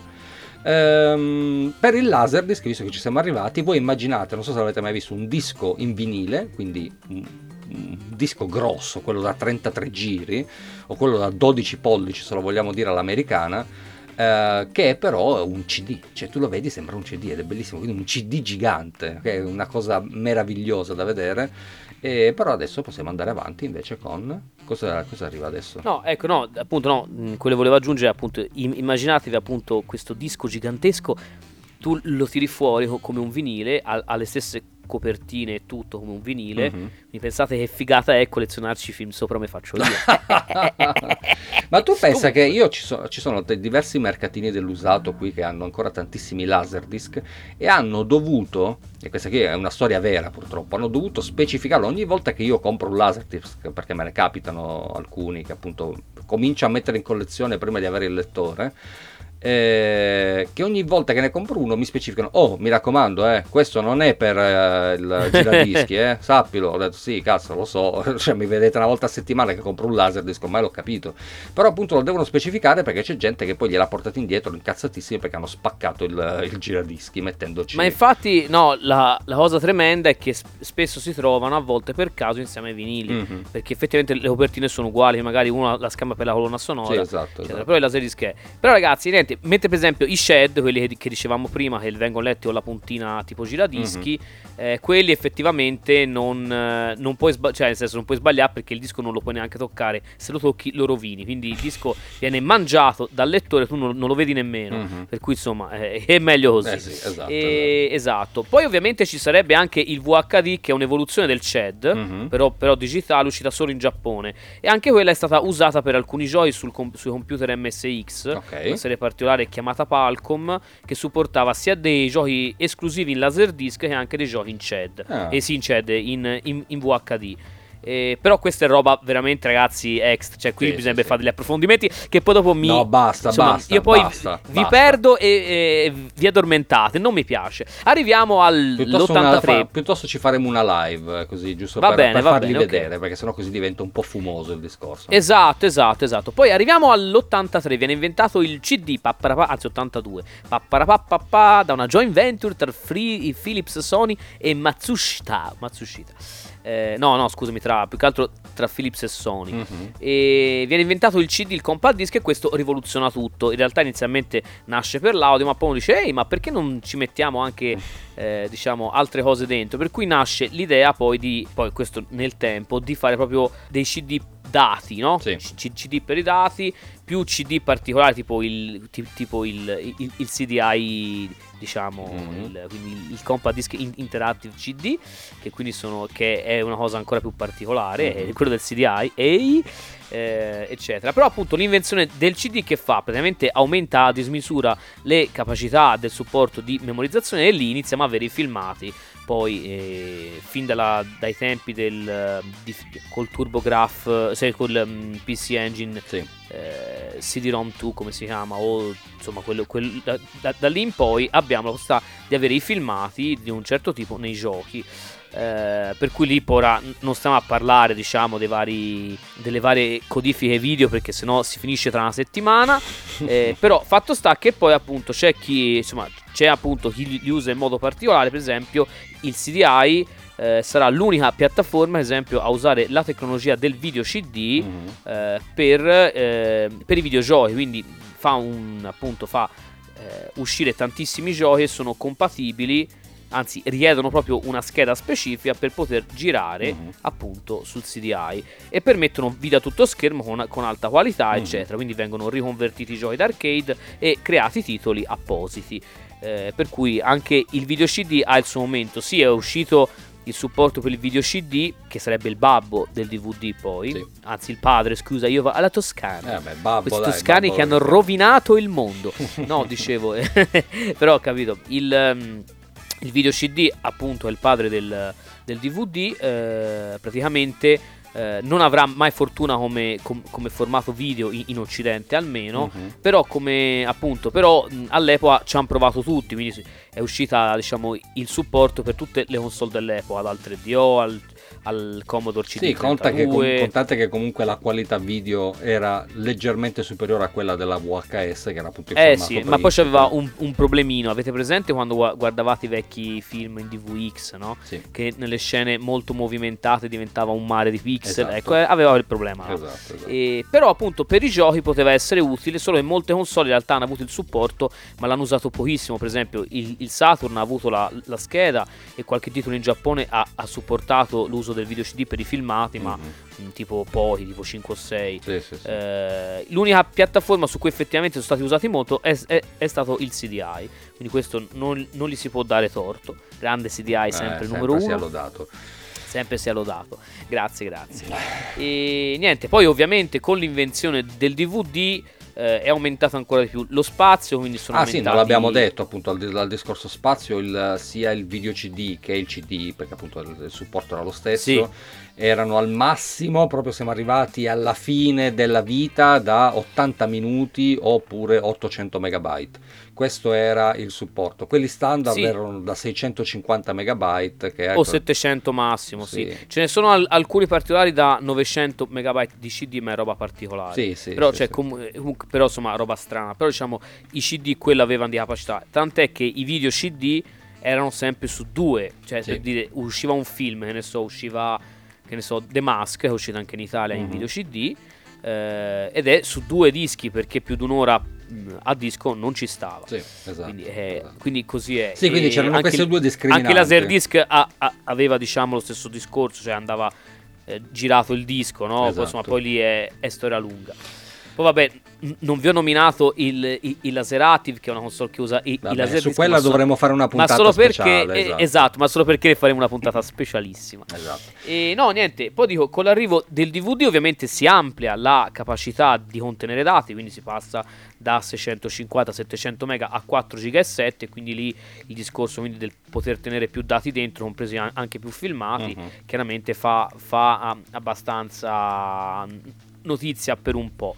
Ehm, per il Laserdisc, visto che ci siamo arrivati, voi immaginate, non so se avete mai visto un disco in vinile, quindi un, disco grosso, quello da 33 giri, o quello da 12 pollici, se lo vogliamo dire all'americana, Uh, che è però un CD, cioè tu lo vedi sembra un CD ed è bellissimo, quindi un CD gigante, che è una cosa meravigliosa da vedere e però adesso possiamo andare avanti invece con... Cosa, cosa arriva adesso? No, ecco, no, appunto no, mm, quello volevo aggiungere appunto, immaginatevi appunto questo disco gigantesco, tu lo tiri fuori come un vinile, ha, ha le stesse copertine e tutto come un vinile. Mm-hmm. Mi pensate che figata è collezionarci film sopra me faccio io. Ma tu pensa che io ci, so, ci sono diversi mercatini dell'usato qui che hanno ancora tantissimi laserdisc e hanno dovuto, e questa qui è una storia vera purtroppo, hanno dovuto specificarlo ogni volta che io compro un laserdisc perché me ne capitano alcuni che appunto comincia a mettere in collezione prima di avere il lettore eh, che ogni volta che ne compro uno mi specificano oh mi raccomando eh, questo non è per eh, il giradischi eh, sappilo. Ho detto sì cazzo lo so. Cioè, mi vedete una volta a settimana che compro un laser disc ormai l'ho capito. Però appunto lo devono specificare perché c'è gente che poi gliel'ha portato indietro incazzatissimi perché hanno spaccato il, il giradischi mettendoci ma infatti no la, la, cosa tremenda è che spesso si trovano a volte per caso insieme ai vinili. Mm-hmm. perché effettivamente le copertine sono uguali magari uno la scambia per la colonna sonora sì, esatto, esatto. però il laser disc è. Però ragazzi niente mentre per esempio i shed, quelli che, che, dicevamo prima, che vengono letti con la puntina tipo giradischi, mm-hmm. eh, quelli effettivamente non, eh, non puoi sbagliare, cioè nel senso non puoi sbagliare perché il disco non lo puoi neanche toccare, se lo tocchi lo rovini, quindi il disco viene mangiato dal lettore, tu non, non lo vedi nemmeno, mm-hmm. per cui insomma eh, è meglio così. Eh sì, esatto, e, esatto. esatto, Poi ovviamente ci sarebbe anche il VHD che è un'evoluzione del CED, mm-hmm. però, però, digitale, uscita solo in Giappone, e anche quella è stata usata per alcuni giochi com- sui computer MSX, okay. una serie particolare chiamata Palcom che supportava sia dei giochi esclusivi in Laserdisc che anche dei giochi in CED, ah. e sì in CED, in, in, in VHD. Eh, però questa è roba veramente, ragazzi, extra. Cioè, qui sì, bisognerebbe sì, fare degli approfondimenti. Che poi dopo mi. No, basta, insomma, basta. Io poi basta, vi basta. perdo e, e, vi addormentate. Non mi piace. Arriviamo all'83. Una, piuttosto ci faremo una live, così, giusto va per, bene, per farli bene, vedere, okay. perché sennò così diventa un po' fumoso il discorso. Esatto, esatto, esatto. Poi arriviamo all'83. Viene inventato il CD, papparapà, anzi 82. Papparapà da una joint venture tra Free, Philips, Sony e Matsushita. Matsushita. Eh, no, no, scusami, tra, più che altro tra Philips e Sony. Mm-hmm. E viene inventato il CD, il compact disc, e questo rivoluziona tutto. In realtà inizialmente nasce per l'audio, ma poi uno dice, ehi, ma perché non ci mettiamo anche, eh, diciamo, altre cose dentro? Per cui nasce l'idea poi di, poi questo nel tempo, di fare proprio dei CD dati, no? Sì. C- CD per i dati, più CD particolari, tipo il, tipo il, il, il CDI, diciamo, mm-hmm. il, quindi il Compact Disc Interactive CD, che quindi sono, che è una cosa ancora più particolare, mm-hmm. è quello del CDI, e eh, eccetera. Però appunto l'invenzione del CD che fa praticamente aumenta a dismisura le capacità del supporto di memorizzazione e lì iniziamo a avere i filmati. Poi eh, fin dalla, dai tempi del di, col TurboGrafx, cioè col um, mm, PC Engine sì. eh, CD-ROM 2 come si chiama o insomma quello, quello da, da, da lì in poi abbiamo la possibilità di avere i filmati di un certo tipo nei giochi. Eh, per cui lì ora non stiamo a parlare diciamo vari, delle varie codifiche video perché sennò si finisce tra una settimana eh, però fatto sta che poi appunto c'è chi insomma c'è appunto chi li usa in modo particolare per esempio il CDI eh, sarà l'unica piattaforma, ad esempio, a usare la tecnologia del video CD mm-hmm. eh, per, eh, per, i videogiochi. Quindi fa un appunto fa eh, uscire tantissimi giochi e sono compatibili anzi richiedono proprio una scheda specifica per poter girare mm-hmm. appunto sul CDI e permettono video a tutto schermo con, con alta qualità mm-hmm. eccetera quindi vengono riconvertiti i giochi d'arcade e creati titoli appositi eh, per cui anche il video CD ha il suo momento sì è uscito il supporto per il video CD, che sarebbe il babbo del DVD poi, sì. anzi il padre, scusa, io vado alla Toscana. Eh beh, babbo, Questi dai, toscani babbo che hanno rovinato il mondo. no, dicevo, però ho capito, il... Um, il video CD appunto è il padre del, del DVD, eh, praticamente eh, non avrà mai fortuna come, com, come formato video in, in occidente almeno, uh-huh. però come appunto, però mh, all'epoca ci hanno provato tutti, quindi è uscita diciamo il supporto per tutte le console dell'epoca, dal 3DO al al Commodore CD. Sì, conta che, contate che comunque la qualità video era leggermente superiore a quella della VHS, che era appunto il Eh sì, ma poi c'aveva un, un, problemino. Avete presente quando guardavate i vecchi film in DVX, no? Sì. Che nelle scene molto movimentate diventava un mare di pixel. Esatto. Ecco, eh, aveva il problema. Esatto, esatto. E, però appunto per i giochi poteva essere utile, solo che molte console in realtà hanno avuto il supporto, ma l'hanno usato pochissimo. Per esempio il, il Saturn ha avuto la, la, scheda e qualche titolo in Giappone ha, ha supportato l'uso del video CD per i filmati, mm-hmm. ma mhm. tipo pochi, tipo 5 o 6. Sì, sì, sì. Eh, l'unica piattaforma su cui effettivamente sono stati usati molto è, è, è stato il CDI, quindi questo non, non, gli si può dare torto. Grande CDI, sempre, eh, sempre numero uno. Sia lodato. Sempre sia lodato. Grazie, grazie. E niente, poi ovviamente con l'invenzione del DVD eh, è aumentato ancora di più. Lo spazio, quindi sono ah aumentati... sì, non l'abbiamo detto appunto al, al discorso spazio, il, sia il video CD che il CD, perché appunto il, il supporto era lo stesso, sì. erano al massimo, proprio siamo arrivati alla fine della vita da 80 minuti oppure 800 megabyte questo era il supporto. Quelli standard sì. erano da 650 megabyte che o 700 massimo, sì. sì. Ce ne sono al- alcuni particolari da 900 megabyte di CD, ma è roba particolare. Sì, sì. Però, sì, cioè, com- però insomma, roba strana. Però diciamo, i CD quello avevano di capacità. Tant'è che i video CD erano sempre su due. Cioè, per dire, usciva un film, che ne so, usciva, che ne so, The Mask, che è uscito anche in Italia mm-hmm. in video CD. Eh, ed è su due dischi perché più di un'ora a disco non ci stava. Sì, esatto, quindi, eh, quindi, così è. Sì, quindi c'erano queste due discriminanti. Anche Laserdisc ha, aveva diciamo lo stesso discorso, cioè andava eh, girato il disco, no? Esatto. Poi, insomma, poi lì è, è storia lunga. Poi vabbè, non vi ho nominato il, il, il Laserative, che è una console che usa i, vabbè, i Su quella dovremmo fare una puntata ma solo speciale, perché, esatto. esatto. ma solo perché faremo una puntata specialissima. esatto. E no, niente, poi dico, con l'arrivo del DVD ovviamente si amplia la capacità di contenere dati, quindi si passa da 650 700 mega a 4 giga e 7, quindi lì il discorso quindi, del poter tenere più dati dentro, compresi anche più filmati, uh-huh. chiaramente fa, fa abbastanza notizia per un po'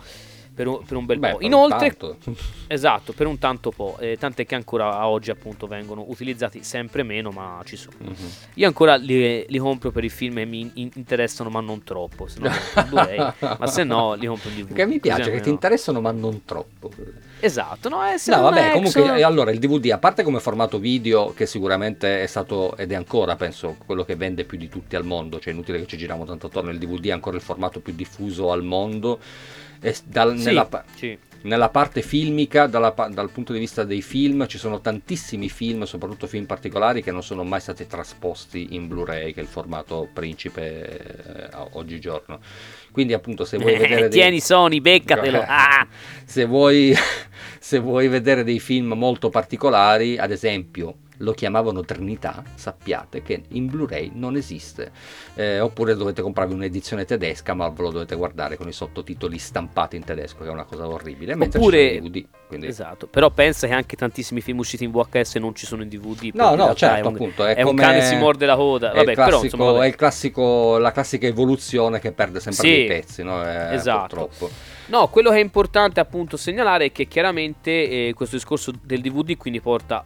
per un, per un bel Beh, po'. Inoltre, esatto, per un tanto po', eh, tant'è che ancora oggi appunto vengono utilizzati sempre meno, ma ci sono. Mm-hmm. Io ancora li, li, compro per i film che mi in- interessano, ma non troppo, se no ma se no li compro in DVD. Che mi piace, che ti interessano, ma non troppo. Esatto, no, è no vabbè, comunque allora il DVD, a parte come formato video, che sicuramente è stato ed è ancora, penso, quello che vende più di tutti al mondo, cioè inutile che ci giriamo tanto attorno, il DVD è ancora il formato più diffuso al mondo dal, sì, nella, sì. nella, parte filmica, dalla, dal punto di vista dei film, ci sono tantissimi film, soprattutto film particolari, che non sono mai stati trasposti in Blu-ray, che è il formato principe eh, oggigiorno. Quindi, appunto, se vuoi vedere. Tieni dei... Sony, beccatelo. Ah! Se, vuoi, se vuoi vedere dei film molto particolari, ad esempio lo chiamavano Trinità, sappiate che in Blu-ray non esiste. Eh, oppure dovete comprarvi un'edizione tedesca, ma ve lo dovete guardare con i sottotitoli stampati in tedesco, che è una cosa orribile. Mentre oppure, DVD, quindi... esatto, però pensa che anche tantissimi film usciti in VHS non ci sono in DVD. No, no, certo, è un, appunto. È, è un cane si morde la coda. Vabbè, è, classico, però, insomma, vabbè. è il classico, la classica evoluzione che perde sempre sì, dei pezzi, no? Eh, esatto. Purtroppo. No, quello che è importante appunto segnalare è che chiaramente eh, questo discorso del DVD quindi porta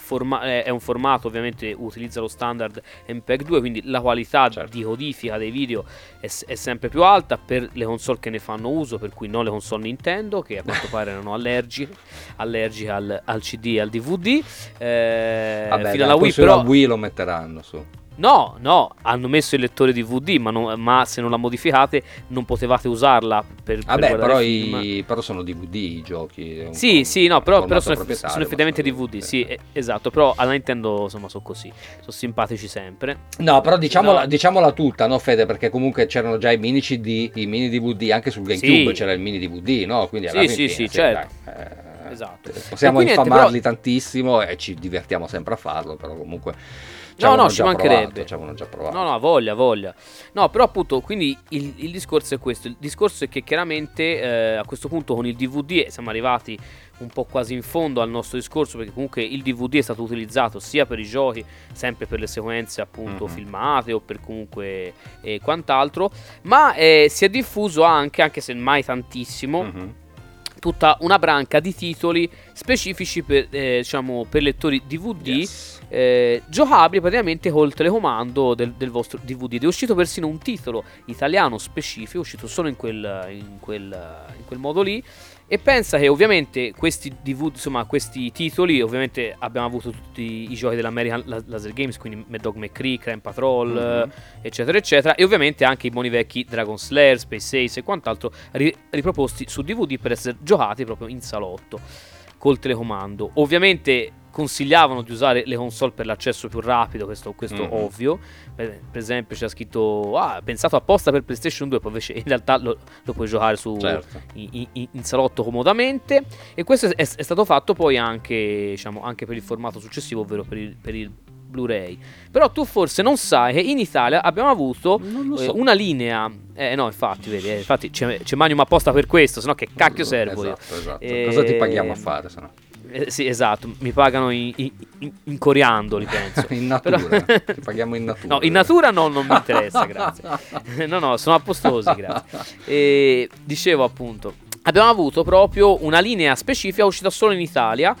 forma- è un formato ovviamente utilizza lo standard MPEG 2 quindi la qualità certo. di codifica dei video è, è, sempre più alta per le console che ne fanno uso per cui non le console Nintendo che a quanto pare erano allergiche allergiche al, al CD e al DVD eh, Vabbè, fino alla Wii però Wii lo metteranno su No, no, hanno messo il lettore DVD, ma, non, ma, se non la modificate non potevate usarla per, Vabbè, per però, i, però, sono DVD i giochi. Sì, sì, no, però, però sono, sono, effettivamente sono DVD, sì, eh, esatto, però alla Nintendo insomma sono così, sono simpatici sempre. No, però diciamola, no. diciamola tutta, no Fede, perché comunque c'erano già i mini CD, i mini DVD, anche sul GameCube sì. c'era il mini DVD, no? Quindi sì, sì, sì, certo. Dai, eh, esatto. Possiamo infamarli niente, però... tantissimo e ci divertiamo sempre a farlo, però comunque no, no, ci mancherebbe. Provato, già provato. No, no, voglia, voglia. No, però appunto, quindi il, il discorso è questo. Il discorso è che chiaramente eh, a questo punto con il DVD siamo arrivati un po' quasi in fondo al nostro discorso perché comunque il DVD è stato utilizzato sia per i giochi, sempre per le sequenze appunto mm-hmm. filmate o per comunque eh, quant'altro, ma eh, si è diffuso anche, anche se mai tantissimo, mm-hmm tutta una branca di titoli specifici per, eh, diciamo, per lettori DVD yes. eh, giocabili praticamente col telecomando del, del, vostro DVD. Ed è uscito persino un titolo italiano specifico, è uscito solo in quel, in quel, in quel modo lì. E pensa che ovviamente questi DVD, insomma, questi titoli, ovviamente abbiamo avuto tutti i giochi dell'American Laser Games, quindi Mad Dog McCree, Crime Patrol, mm-hmm. eccetera, eccetera, e ovviamente anche i buoni vecchi Dragon Slayer, Space Ace e quant'altro ri- riproposti su DVD per essere giocati proprio in salotto col telecomando. Ovviamente consigliavano di usare le console per l'accesso più rapido, questo, questo mm-hmm. ovvio. Per, per, esempio c'è scritto, ah, pensato apposta per PlayStation 2, poi invece in realtà lo, lo puoi giocare su, certo. in, in, in, salotto comodamente. E questo è, è, stato fatto poi anche, diciamo, anche per il formato successivo, ovvero per il, per il Blu-ray. Però tu forse non sai che in Italia abbiamo avuto so. eh, una linea. Eh no, infatti, vedi, eh, infatti c'è, c'è Magnum apposta per questo, sennò che cacchio servo io. Esatto, esatto. Cosa ti paghiamo a fare? Sennò? Eh, sì, esatto, mi pagano in, in, in coriandoli, penso. in natura, Però... ti paghiamo in natura. No, in natura no, non mi interessa, grazie. no, no, sono appostosi, grazie. E dicevo appunto, abbiamo avuto proprio una linea specifica uscita solo in Italia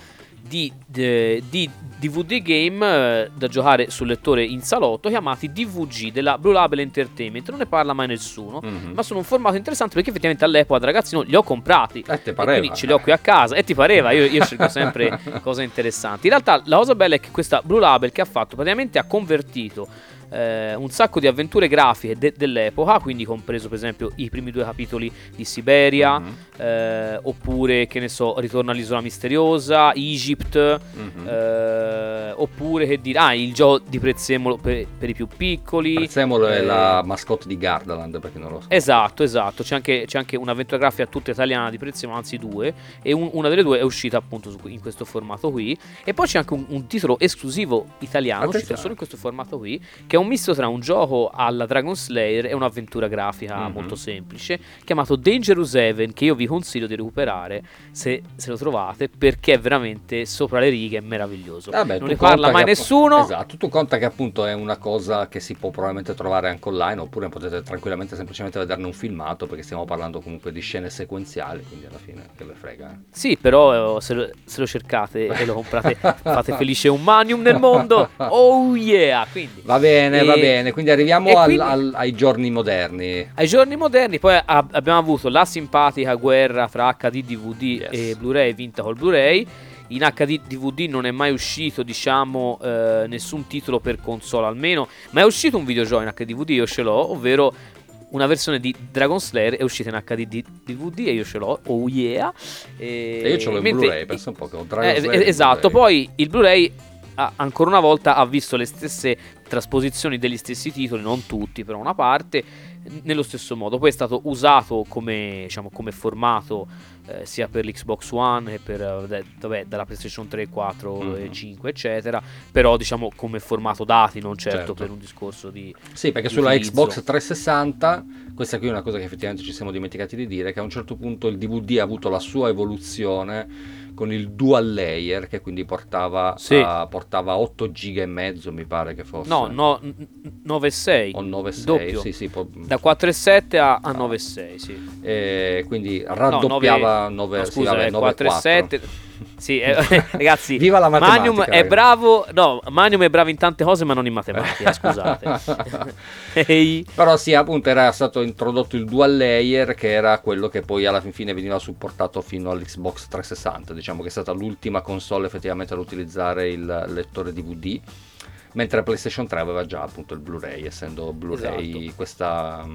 di, di, di DVD game eh, da giocare sul lettore in salotto chiamati DVG della Blue Label Entertainment. Non ne parla mai nessuno, mm-hmm. ma sono un formato interessante perché effettivamente all'epoca da ragazzino li ho comprati. E ti pareva. quindi ce li ho qui a casa e ti pareva, io, io cerco sempre cose interessanti. In realtà la cosa bella è che questa Blue Label che ha fatto praticamente ha convertito eh, un sacco di avventure grafiche de- dell'epoca, quindi compreso per esempio i primi due capitoli di Siberia, mm-hmm. eh, oppure che ne so, Ritorno all'isola misteriosa, Egypt, mm-hmm. eh, oppure che dire, ah, il gioco di Prezzemolo per, per i più piccoli. Prezzemolo è la eh, mascotte di Gardaland, perché non lo so. Esatto, esatto, c'è anche, c'è anche un'avventura grafica tutta italiana di Prezzemolo, anzi due, e un, una delle due è uscita appunto su, in questo formato qui, e poi c'è anche un, un titolo esclusivo italiano, uscito solo in questo formato qui, che è un misto tra un gioco alla Dragon Slayer e un'avventura grafica mm-hmm. molto semplice chiamato Dangerous Heaven che io vi consiglio di recuperare se, se lo trovate perché è veramente sopra le righe è meraviglioso. Vabbè, non ne parla mai nessuno. Esatto tu conta che appunto è una cosa che si può probabilmente trovare anche online oppure potete tranquillamente semplicemente vederne un filmato perché stiamo parlando comunque di scene sequenziali quindi alla fine che ve frega eh. sì però se lo, se lo cercate e lo comprate fate felice un manium nel mondo. Oh yeah! Quindi va bene bene, va bene. Quindi arriviamo al, quindi, al, ai giorni moderni. Ai giorni moderni, poi a, abbiamo avuto la simpatica guerra fra HD, DVD yes. e Blu-ray vinta col Blu-ray. In HD DVD non è mai uscito, diciamo, eh, nessun titolo per console almeno, ma è uscito un videogioco in HD DVD, io ce l'ho, ovvero una versione di Dragon Slayer è uscita in HD DVD e io ce l'ho, oh yeah. E, e io ce l'ho in Blu-ray, penso un po' che ho Dragon eh, Slayer. Esatto, poi il Blu-ray ancora una volta ha visto le stesse trasposizioni degli stessi titoli, non tutti, però una parte, nello stesso modo. Poi è stato usato come, diciamo, come formato eh, sia per l'Xbox One che per, eh, vabbè, dalla PlayStation 3, 4 mm-hmm. e 5, eccetera, però diciamo come formato dati, non certo, certo. per un discorso di... Sì, perché sulla Xbox 360, questa qui è una cosa che effettivamente ci siamo dimenticati di dire, che a un certo punto il DVD ha avuto la sua evoluzione con il dual layer che quindi portava, sì. a, portava 8 giga e mezzo mi pare che fosse. No, no 9,6 o 9,6 sì, sì, po- da 4,7 a, a 9,6 sì. e quindi raddoppiava no, 9, 9 no, scusa, sì, vabbè, 4,7 sì, eh, ragazzi, Viva la Magnum è bravo, no, Magnum è bravo in tante cose, ma non in matematica, scusate. Ehi. Però sì, appunto era stato introdotto il dual layer che era quello che poi alla fine veniva supportato fino all'Xbox 360, diciamo che è stata l'ultima console effettivamente ad utilizzare il lettore DVD mentre PlayStation 3 aveva già appunto il Blu-ray, essendo Blu-ray esatto. questa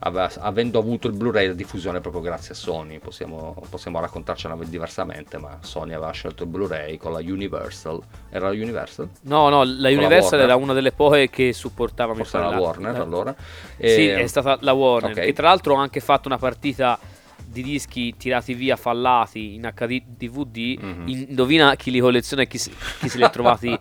aveva, avendo avuto il Blu-ray la diffusione proprio grazie a Sony, possiamo, possiamo raccontarcela diversamente, ma Sony aveva scelto il Blu-ray con la Universal. Era la Universal? No, no, la con Universal la era una delle poche che supportava Forse la Warner eh. allora. E... Sì, è stata la Warner, okay. che tra l'altro ha anche fatto una partita di dischi tirati via fallati in HD DVD, mm-hmm. indovina chi li colleziona e chi, chi se li ha trovati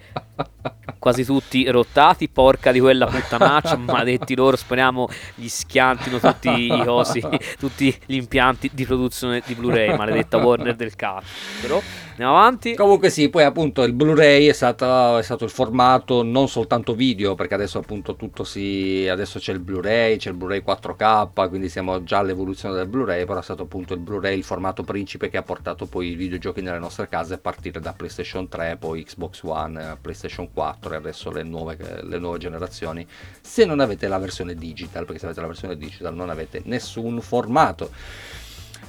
quasi tutti rottati, porca di quella puttanaccia, maledetti loro, speriamo gli schiantino tutti i cosi, tutti gli impianti di produzione di Blu-ray, maledetta Warner del cazzo. Andiamo avanti. Comunque sì, poi appunto il Blu-ray è stato, è stato, il formato non soltanto video, perché adesso appunto tutto si... adesso c'è il Blu-ray, c'è il Blu-ray 4K, quindi siamo già all'evoluzione del Blu-ray, però è stato appunto il Blu-ray il formato principe che ha portato poi i videogiochi nelle nostre case a partire da PlayStation 3, poi Xbox One, PlayStation 4 adesso le nuove, le nuove generazioni, se non avete la versione digital, perché se avete la versione digital non avete nessun formato.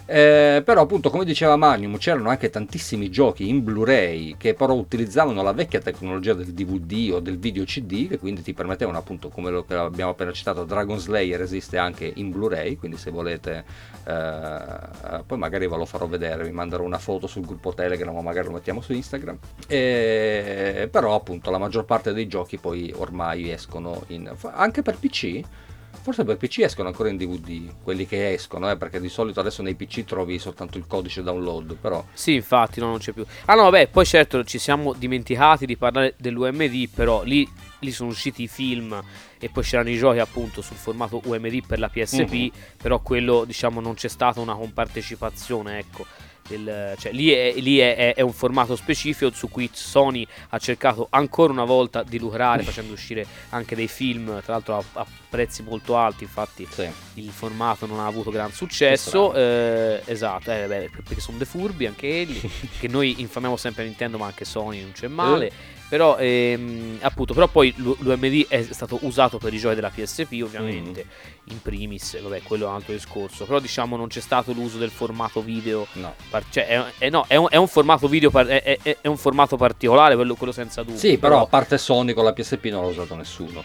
Eh, però appunto come diceva Magnum c'erano anche tantissimi giochi in Blu-ray che però utilizzavano la vecchia tecnologia del DVD o del video CD che quindi ti permettevano appunto come lo abbiamo appena citato Dragon Slayer esiste anche in Blu-ray quindi se volete eh, poi magari ve lo farò vedere vi manderò una foto sul gruppo Telegram o magari lo mettiamo su Instagram. E, però appunto la maggior parte dei giochi poi ormai escono in, anche per PC Forse per PC escono ancora in DVD, quelli che escono, eh, perché di solito adesso nei PC trovi soltanto il codice download, però... Sì, infatti, no, non c'è più. Ah no, vabbè, poi certo ci siamo dimenticati di parlare dell'UMD, però lì, lì sono usciti i film e poi c'erano i giochi appunto sul formato UMD per la PSP, mm-hmm. però quello diciamo non c'è stata una compartecipazione, ecco. Del, cioè, lì, è, lì è, è, un formato specifico su cui Sony ha cercato ancora una volta di lucrare facendo uscire anche dei film tra l'altro a, a prezzi molto alti infatti sì. il formato non ha avuto gran successo eh, esatto eh, beh, perché sono dei furbi anche quelli che noi infamiamo sempre Nintendo ma anche Sony non c'è male. Eh però, ehm, appunto, però poi l'UMD è stato usato per i giochi della PSP, ovviamente, mm. in primis, vabbè, quello è un altro discorso. Però diciamo non c'è stato l'uso del formato video. No. Par- cioè, è, è, no, è, un, è, un, formato video, par- è, è, un formato particolare, quello, quello senza dubbio. Sì, però, però, a parte Sony con la PSP non l'ha usato nessuno.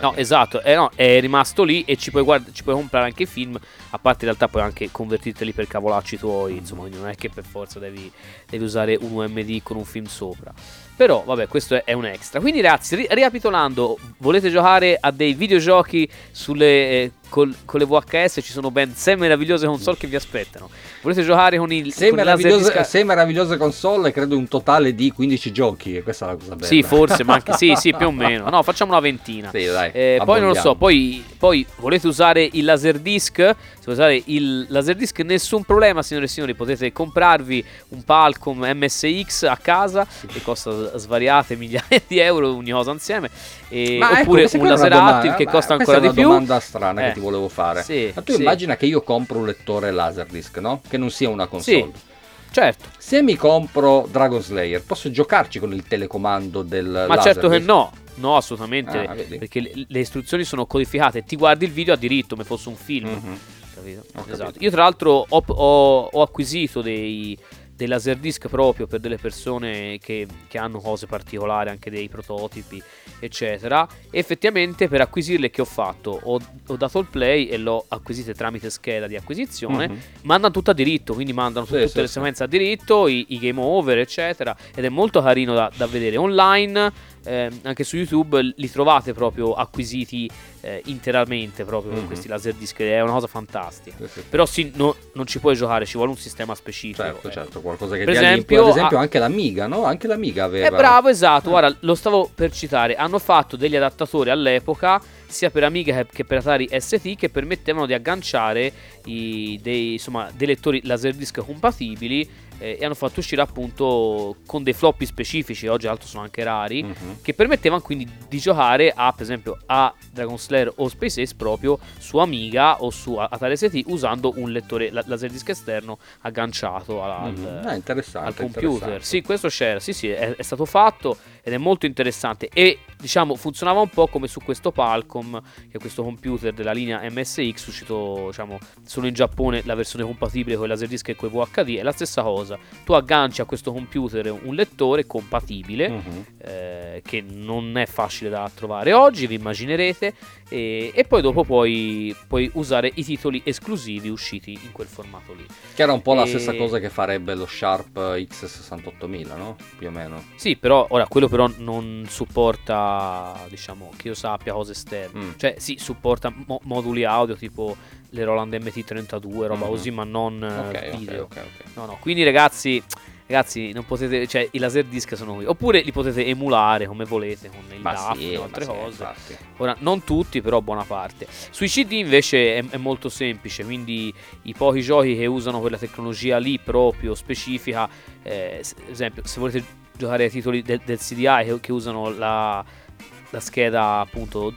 no, esatto, no, è rimasto lì e ci puoi, guard- ci puoi comprare anche i film, a parte in realtà puoi anche convertirteli per cavolacci tuoi, mm. insomma, quindi non è che per forza devi, devi usare un UMD con un film sopra. Però, vabbè, questo è un extra. Quindi, ragazzi, ri- ricapitolando, volete giocare a dei videogiochi sulle eh, col, con le VHS ci sono ben 6 meravigliose console che vi aspettano. Volete giocare con il 6 meravigliose, sei meravigliose console, credo un totale di 15 giochi. E questa è la cosa bella. Sì, forse, ma anche sì, sì, più o meno. No, facciamo una ventina. Sì, dai. Eh, poi non lo so, poi, poi volete usare il Laserdisc? Se volete usare il Laserdisc, nessun problema, signore e signori. Potete comprarvi un Palcom MSX a casa che costa svariate migliaia di euro ogni cosa insieme. E, oppure ecco, un laser active che costa ancora di più. È una domanda strana eh. Ti volevo fare. Sì, Ma tu sì. immagina che io compro un lettore Laserdisc, no? Che non sia una console. Sì. Certo. Se mi compro Dragon Slayer, posso giocarci con il telecomando del Ma Laserdisc? certo che no. No, assolutamente. Ah, perché le, le, istruzioni sono codificate. Ti guardi il video a diritto, come fosse un film. Mm-hmm. Capito? Esatto. Io, tra l'altro, ho, ho, ho acquisito dei dei laserdisc proprio per delle persone che, che, hanno cose particolari, anche dei prototipi, eccetera. E effettivamente per acquisirle che ho fatto? Ho, ho dato il play e l'ho acquisite tramite scheda di acquisizione. Mm-hmm. Mandano tutto a diritto, quindi mandano sì, tutte sì, le sì. sequenze a diritto, i, i, game over, eccetera. Ed è molto carino da, da vedere online eh, anche su YouTube li trovate proprio acquisiti eh, interamente proprio mm-hmm. con questi laser disc è una cosa fantastica sì, sì. però sì, no, non ci puoi giocare ci vuole un sistema specifico certo eh. certo qualcosa che per esempio, ad esempio a... anche l'Amiga no? anche l'Amiga aveva è bravo esatto eh. guarda lo stavo per citare hanno fatto degli adattatori all'epoca sia per Amiga che per Atari ST che permettevano di agganciare i, dei, insomma, dei lettori laserdisc compatibili eh, e hanno fatto uscire appunto con dei floppy specifici, oggi altro sono anche rari, uh-huh. che permettevano quindi di giocare a per esempio a Dragon Slayer o Space Ace proprio su Amiga o su Atari ST usando un lettore laserdisc esterno agganciato al, uh-huh. ah, al computer. Sì, questo c'era, sì sì, è, è stato fatto ed è molto interessante. E diciamo funzionava un po' come su questo Palcom che è questo computer della linea MSX uscito diciamo solo in Giappone la versione compatibile con i laserdisc e con i VHD è la stessa cosa. Tu agganci a questo computer un lettore compatibile uh-huh. eh, che non è facile da trovare oggi vi immaginerete e, e poi dopo puoi, puoi, usare i titoli esclusivi usciti in quel formato lì. Che era un po' e... la stessa cosa che farebbe lo Sharp X68000 no? più o meno. Sì però ora quello però non supporta, diciamo, che io sappia cose esterne. Mm. Cioè, sì, supporta mo- moduli audio tipo le Roland MT32, roba mm-hmm. così, ma non okay, video. Okay, okay, no, no, quindi ragazzi ragazzi non potete cioè i laser disc sono qui oppure li potete emulare come volete con il DAF sì, e altre cose sì, ora non tutti però buona parte sui CD invece è, è, molto semplice quindi i pochi giochi che usano quella tecnologia lì proprio specifica eh, esempio se volete giocare ai titoli del, del CDI che, che usano la, la scheda appunto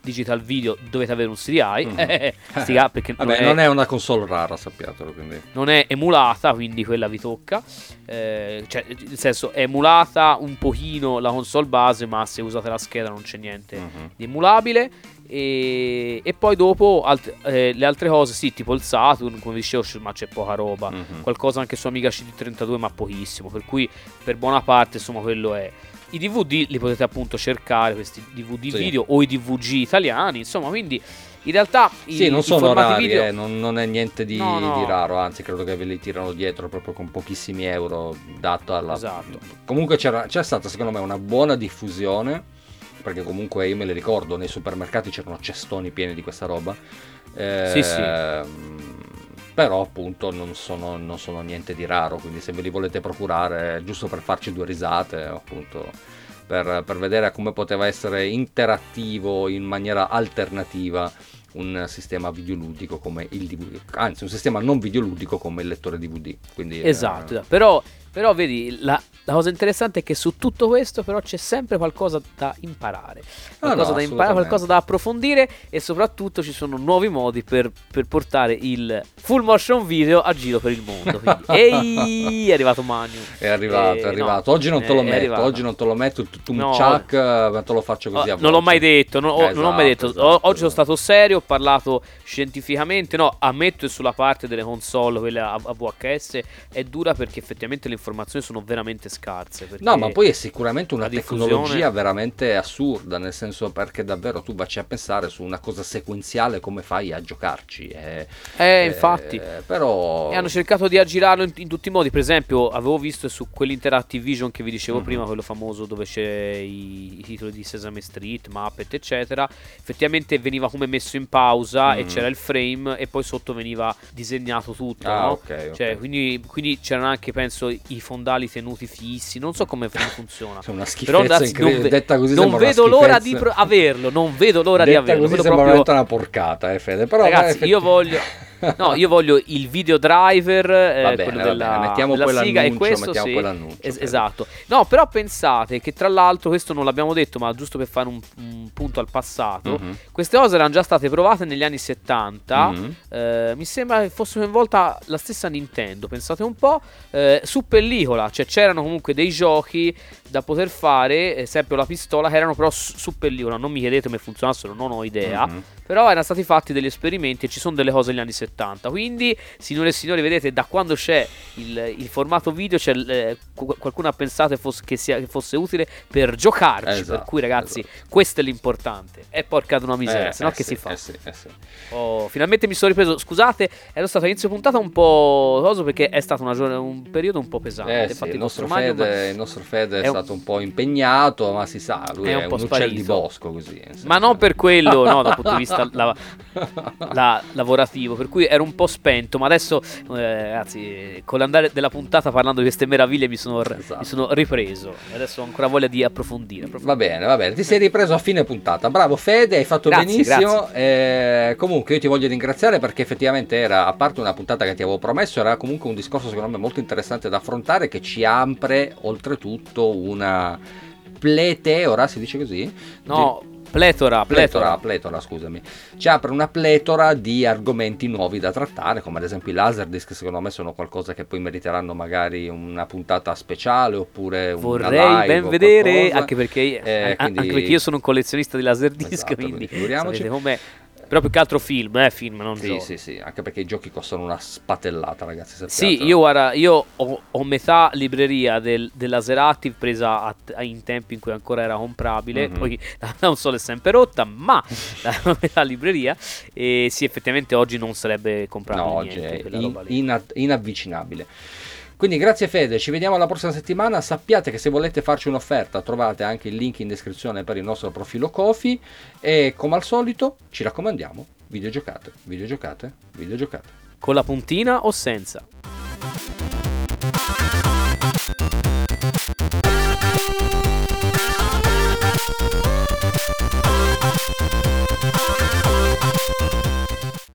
digital video dovete avere un CDI mm. Eh, Stiga, perché Vabbè, non, è, non, è, una console rara sappiatelo quindi. non è emulata quindi quella vi tocca eh, cioè nel senso è emulata un pochino la console base ma se usate la scheda non c'è niente mm-hmm. di emulabile e, e, poi dopo alt- eh, le altre cose, sì, tipo il Saturn, come dicevo, ma c'è poca roba. Mm-hmm. Qualcosa anche su Amiga CD32, ma pochissimo. Per cui, per buona parte, insomma, quello è. I DVD li potete appunto cercare, questi DVD sì. video o i DVG italiani, insomma, quindi in realtà sì, i, non sono rari, video... eh, non, non, è niente di, no, no. di, raro, anzi credo che ve li tirano dietro proprio con pochissimi euro dato alla... Esatto. Comunque c'è stata secondo me una buona diffusione perché comunque io me le ricordo, nei supermercati c'erano cestoni pieni di questa roba. Eh, sì, sì. Ehm, però appunto non sono, non sono, niente di raro, quindi se ve li volete procurare giusto per farci due risate, appunto per, per vedere come poteva essere interattivo in maniera alternativa un sistema videoludico come il DVD, anzi un sistema non videoludico come il lettore DVD. Quindi, esatto, eh... però però vedi, la, la, cosa interessante è che su tutto questo però c'è sempre qualcosa da imparare, qualcosa, ah, no, da, imparare qualcosa da approfondire e soprattutto ci sono nuovi modi per, per, portare il full motion video a giro per il mondo. Quindi, ehi, è arrivato Magnu. È arrivato, e, è arrivato. No, oggi non te lo metto, oggi non te lo metto, tu, tu no, Chuck, ma te lo faccio così. Oh, non l'ho mai detto, non, esatto, non ho mai detto. Esatto, oggi esatto. sono stato serio, ho parlato scientificamente, no, ammetto che sulla parte delle console, quelle a, a VHS, è dura perché effettivamente le informazioni sono veramente scarse. No, ma poi è sicuramente una tecnologia veramente assurda, nel senso perché davvero tu vacci a pensare su una cosa sequenziale come fai a giocarci. Eh, eh infatti. Eh, però... E hanno cercato di aggirarlo in, in, tutti i modi, per esempio avevo visto su quell'Interactive Vision che vi dicevo mm-hmm. prima, quello famoso dove c'è i, i, titoli di Sesame Street, Muppet, eccetera, effettivamente veniva come messo in pausa mm-hmm. e c'era il frame e poi sotto veniva disegnato tutto. Ah, no? okay, okay. Cioè, quindi, quindi c'erano anche, penso, i fondali tenuti fissi. Non so come funziona. È una schifezza Però, ragazzi, non, ve- detta così non vedo l'ora di pro- averlo. Non vedo l'ora detta di averlo. Così sembra proprio... una porcata, eh, Fede. Però ragazzi, io voglio. No, io voglio il video driver, eh, bene, quello della, mettiamo della siga e questo sì, es- esatto. No, però pensate che tra l'altro, questo non l'abbiamo detto, ma giusto per fare un, un punto al passato, mm-hmm. queste cose erano già state provate negli anni 70, mm-hmm. eh, mi sembra che fosse coinvolta la stessa Nintendo, pensate un po', eh, su pellicola, cioè c'erano comunque dei giochi da poter fare, esempio la pistola, che erano però su, pellicola, non mi chiedete come funzionassero, non ho idea. Mm-hmm. Però erano stati fatti degli esperimenti e ci sono delle cose negli anni 70. Quindi, signore e signori, vedete, da quando c'è il, il formato video, eh, qualcuno ha pensato che fosse, che, sia, che fosse, utile per giocarci. Esatto, per cui, ragazzi, esatto. questo è l'importante. È porca una miseria, eh, se no eh che sì, si fa? Eh sì, eh sì. Oh, finalmente mi sono ripreso. Scusate, ero stato all'inizio puntata un po' coso perché è stato una, un periodo un po' pesante. Eh, sì, il, nostro Fede, il nostro Fede è, è stato un po' impegnato, ma si sa, lui è, un, è un uccello di bosco così. Ma non per quello, no, dal punto di vista la, la, lavorativo, per cui ero un po' spento, ma adesso, eh, ragazzi, con l'andare della puntata parlando di queste meraviglie mi sono, esatto. mi sono ripreso. Adesso ho ancora voglia di approfondire, approfondire, Va bene, va bene, ti sei ripreso a fine puntata. Bravo Fede, hai fatto grazie, benissimo. Eh, comunque io ti voglio ringraziare perché effettivamente era, a parte una puntata che ti avevo promesso, era comunque un discorso secondo me molto interessante da affrontare che ci apre oltretutto una pleteora, si dice così? No, Pletora, pletora, pletora, scusami. Ci apre una pletora di argomenti nuovi da trattare, come ad esempio i laserdisc, secondo me sono qualcosa che poi meriteranno magari una puntata speciale oppure Vorrei ben vedere, anche perché, eh, quindi... anche perché, io sono un collezionista di laserdisc, esatto, quindi, quindi figuriamoci. come però più che altro film, eh, film, non sì, giochi. Sì, sì, anche perché i giochi costano una spatellata, ragazzi. Sappiate. Sì, io, guarda, io ho, ho metà libreria del, della Serati presa a, a, in tempi in cui ancora era comprabile, mm-hmm. poi la console è sempre rotta, ma la metà libreria e sì, effettivamente oggi non sarebbe comprabile no, oggi è in, in, inavvicinabile. Quindi grazie Fede, ci vediamo la prossima settimana. Sappiate che se volete farci un'offerta trovate anche il link in descrizione per il nostro profilo Kofi e come al solito ci raccomandiamo, videogiocate, videogiocate, videogiocate. Con la puntina o senza?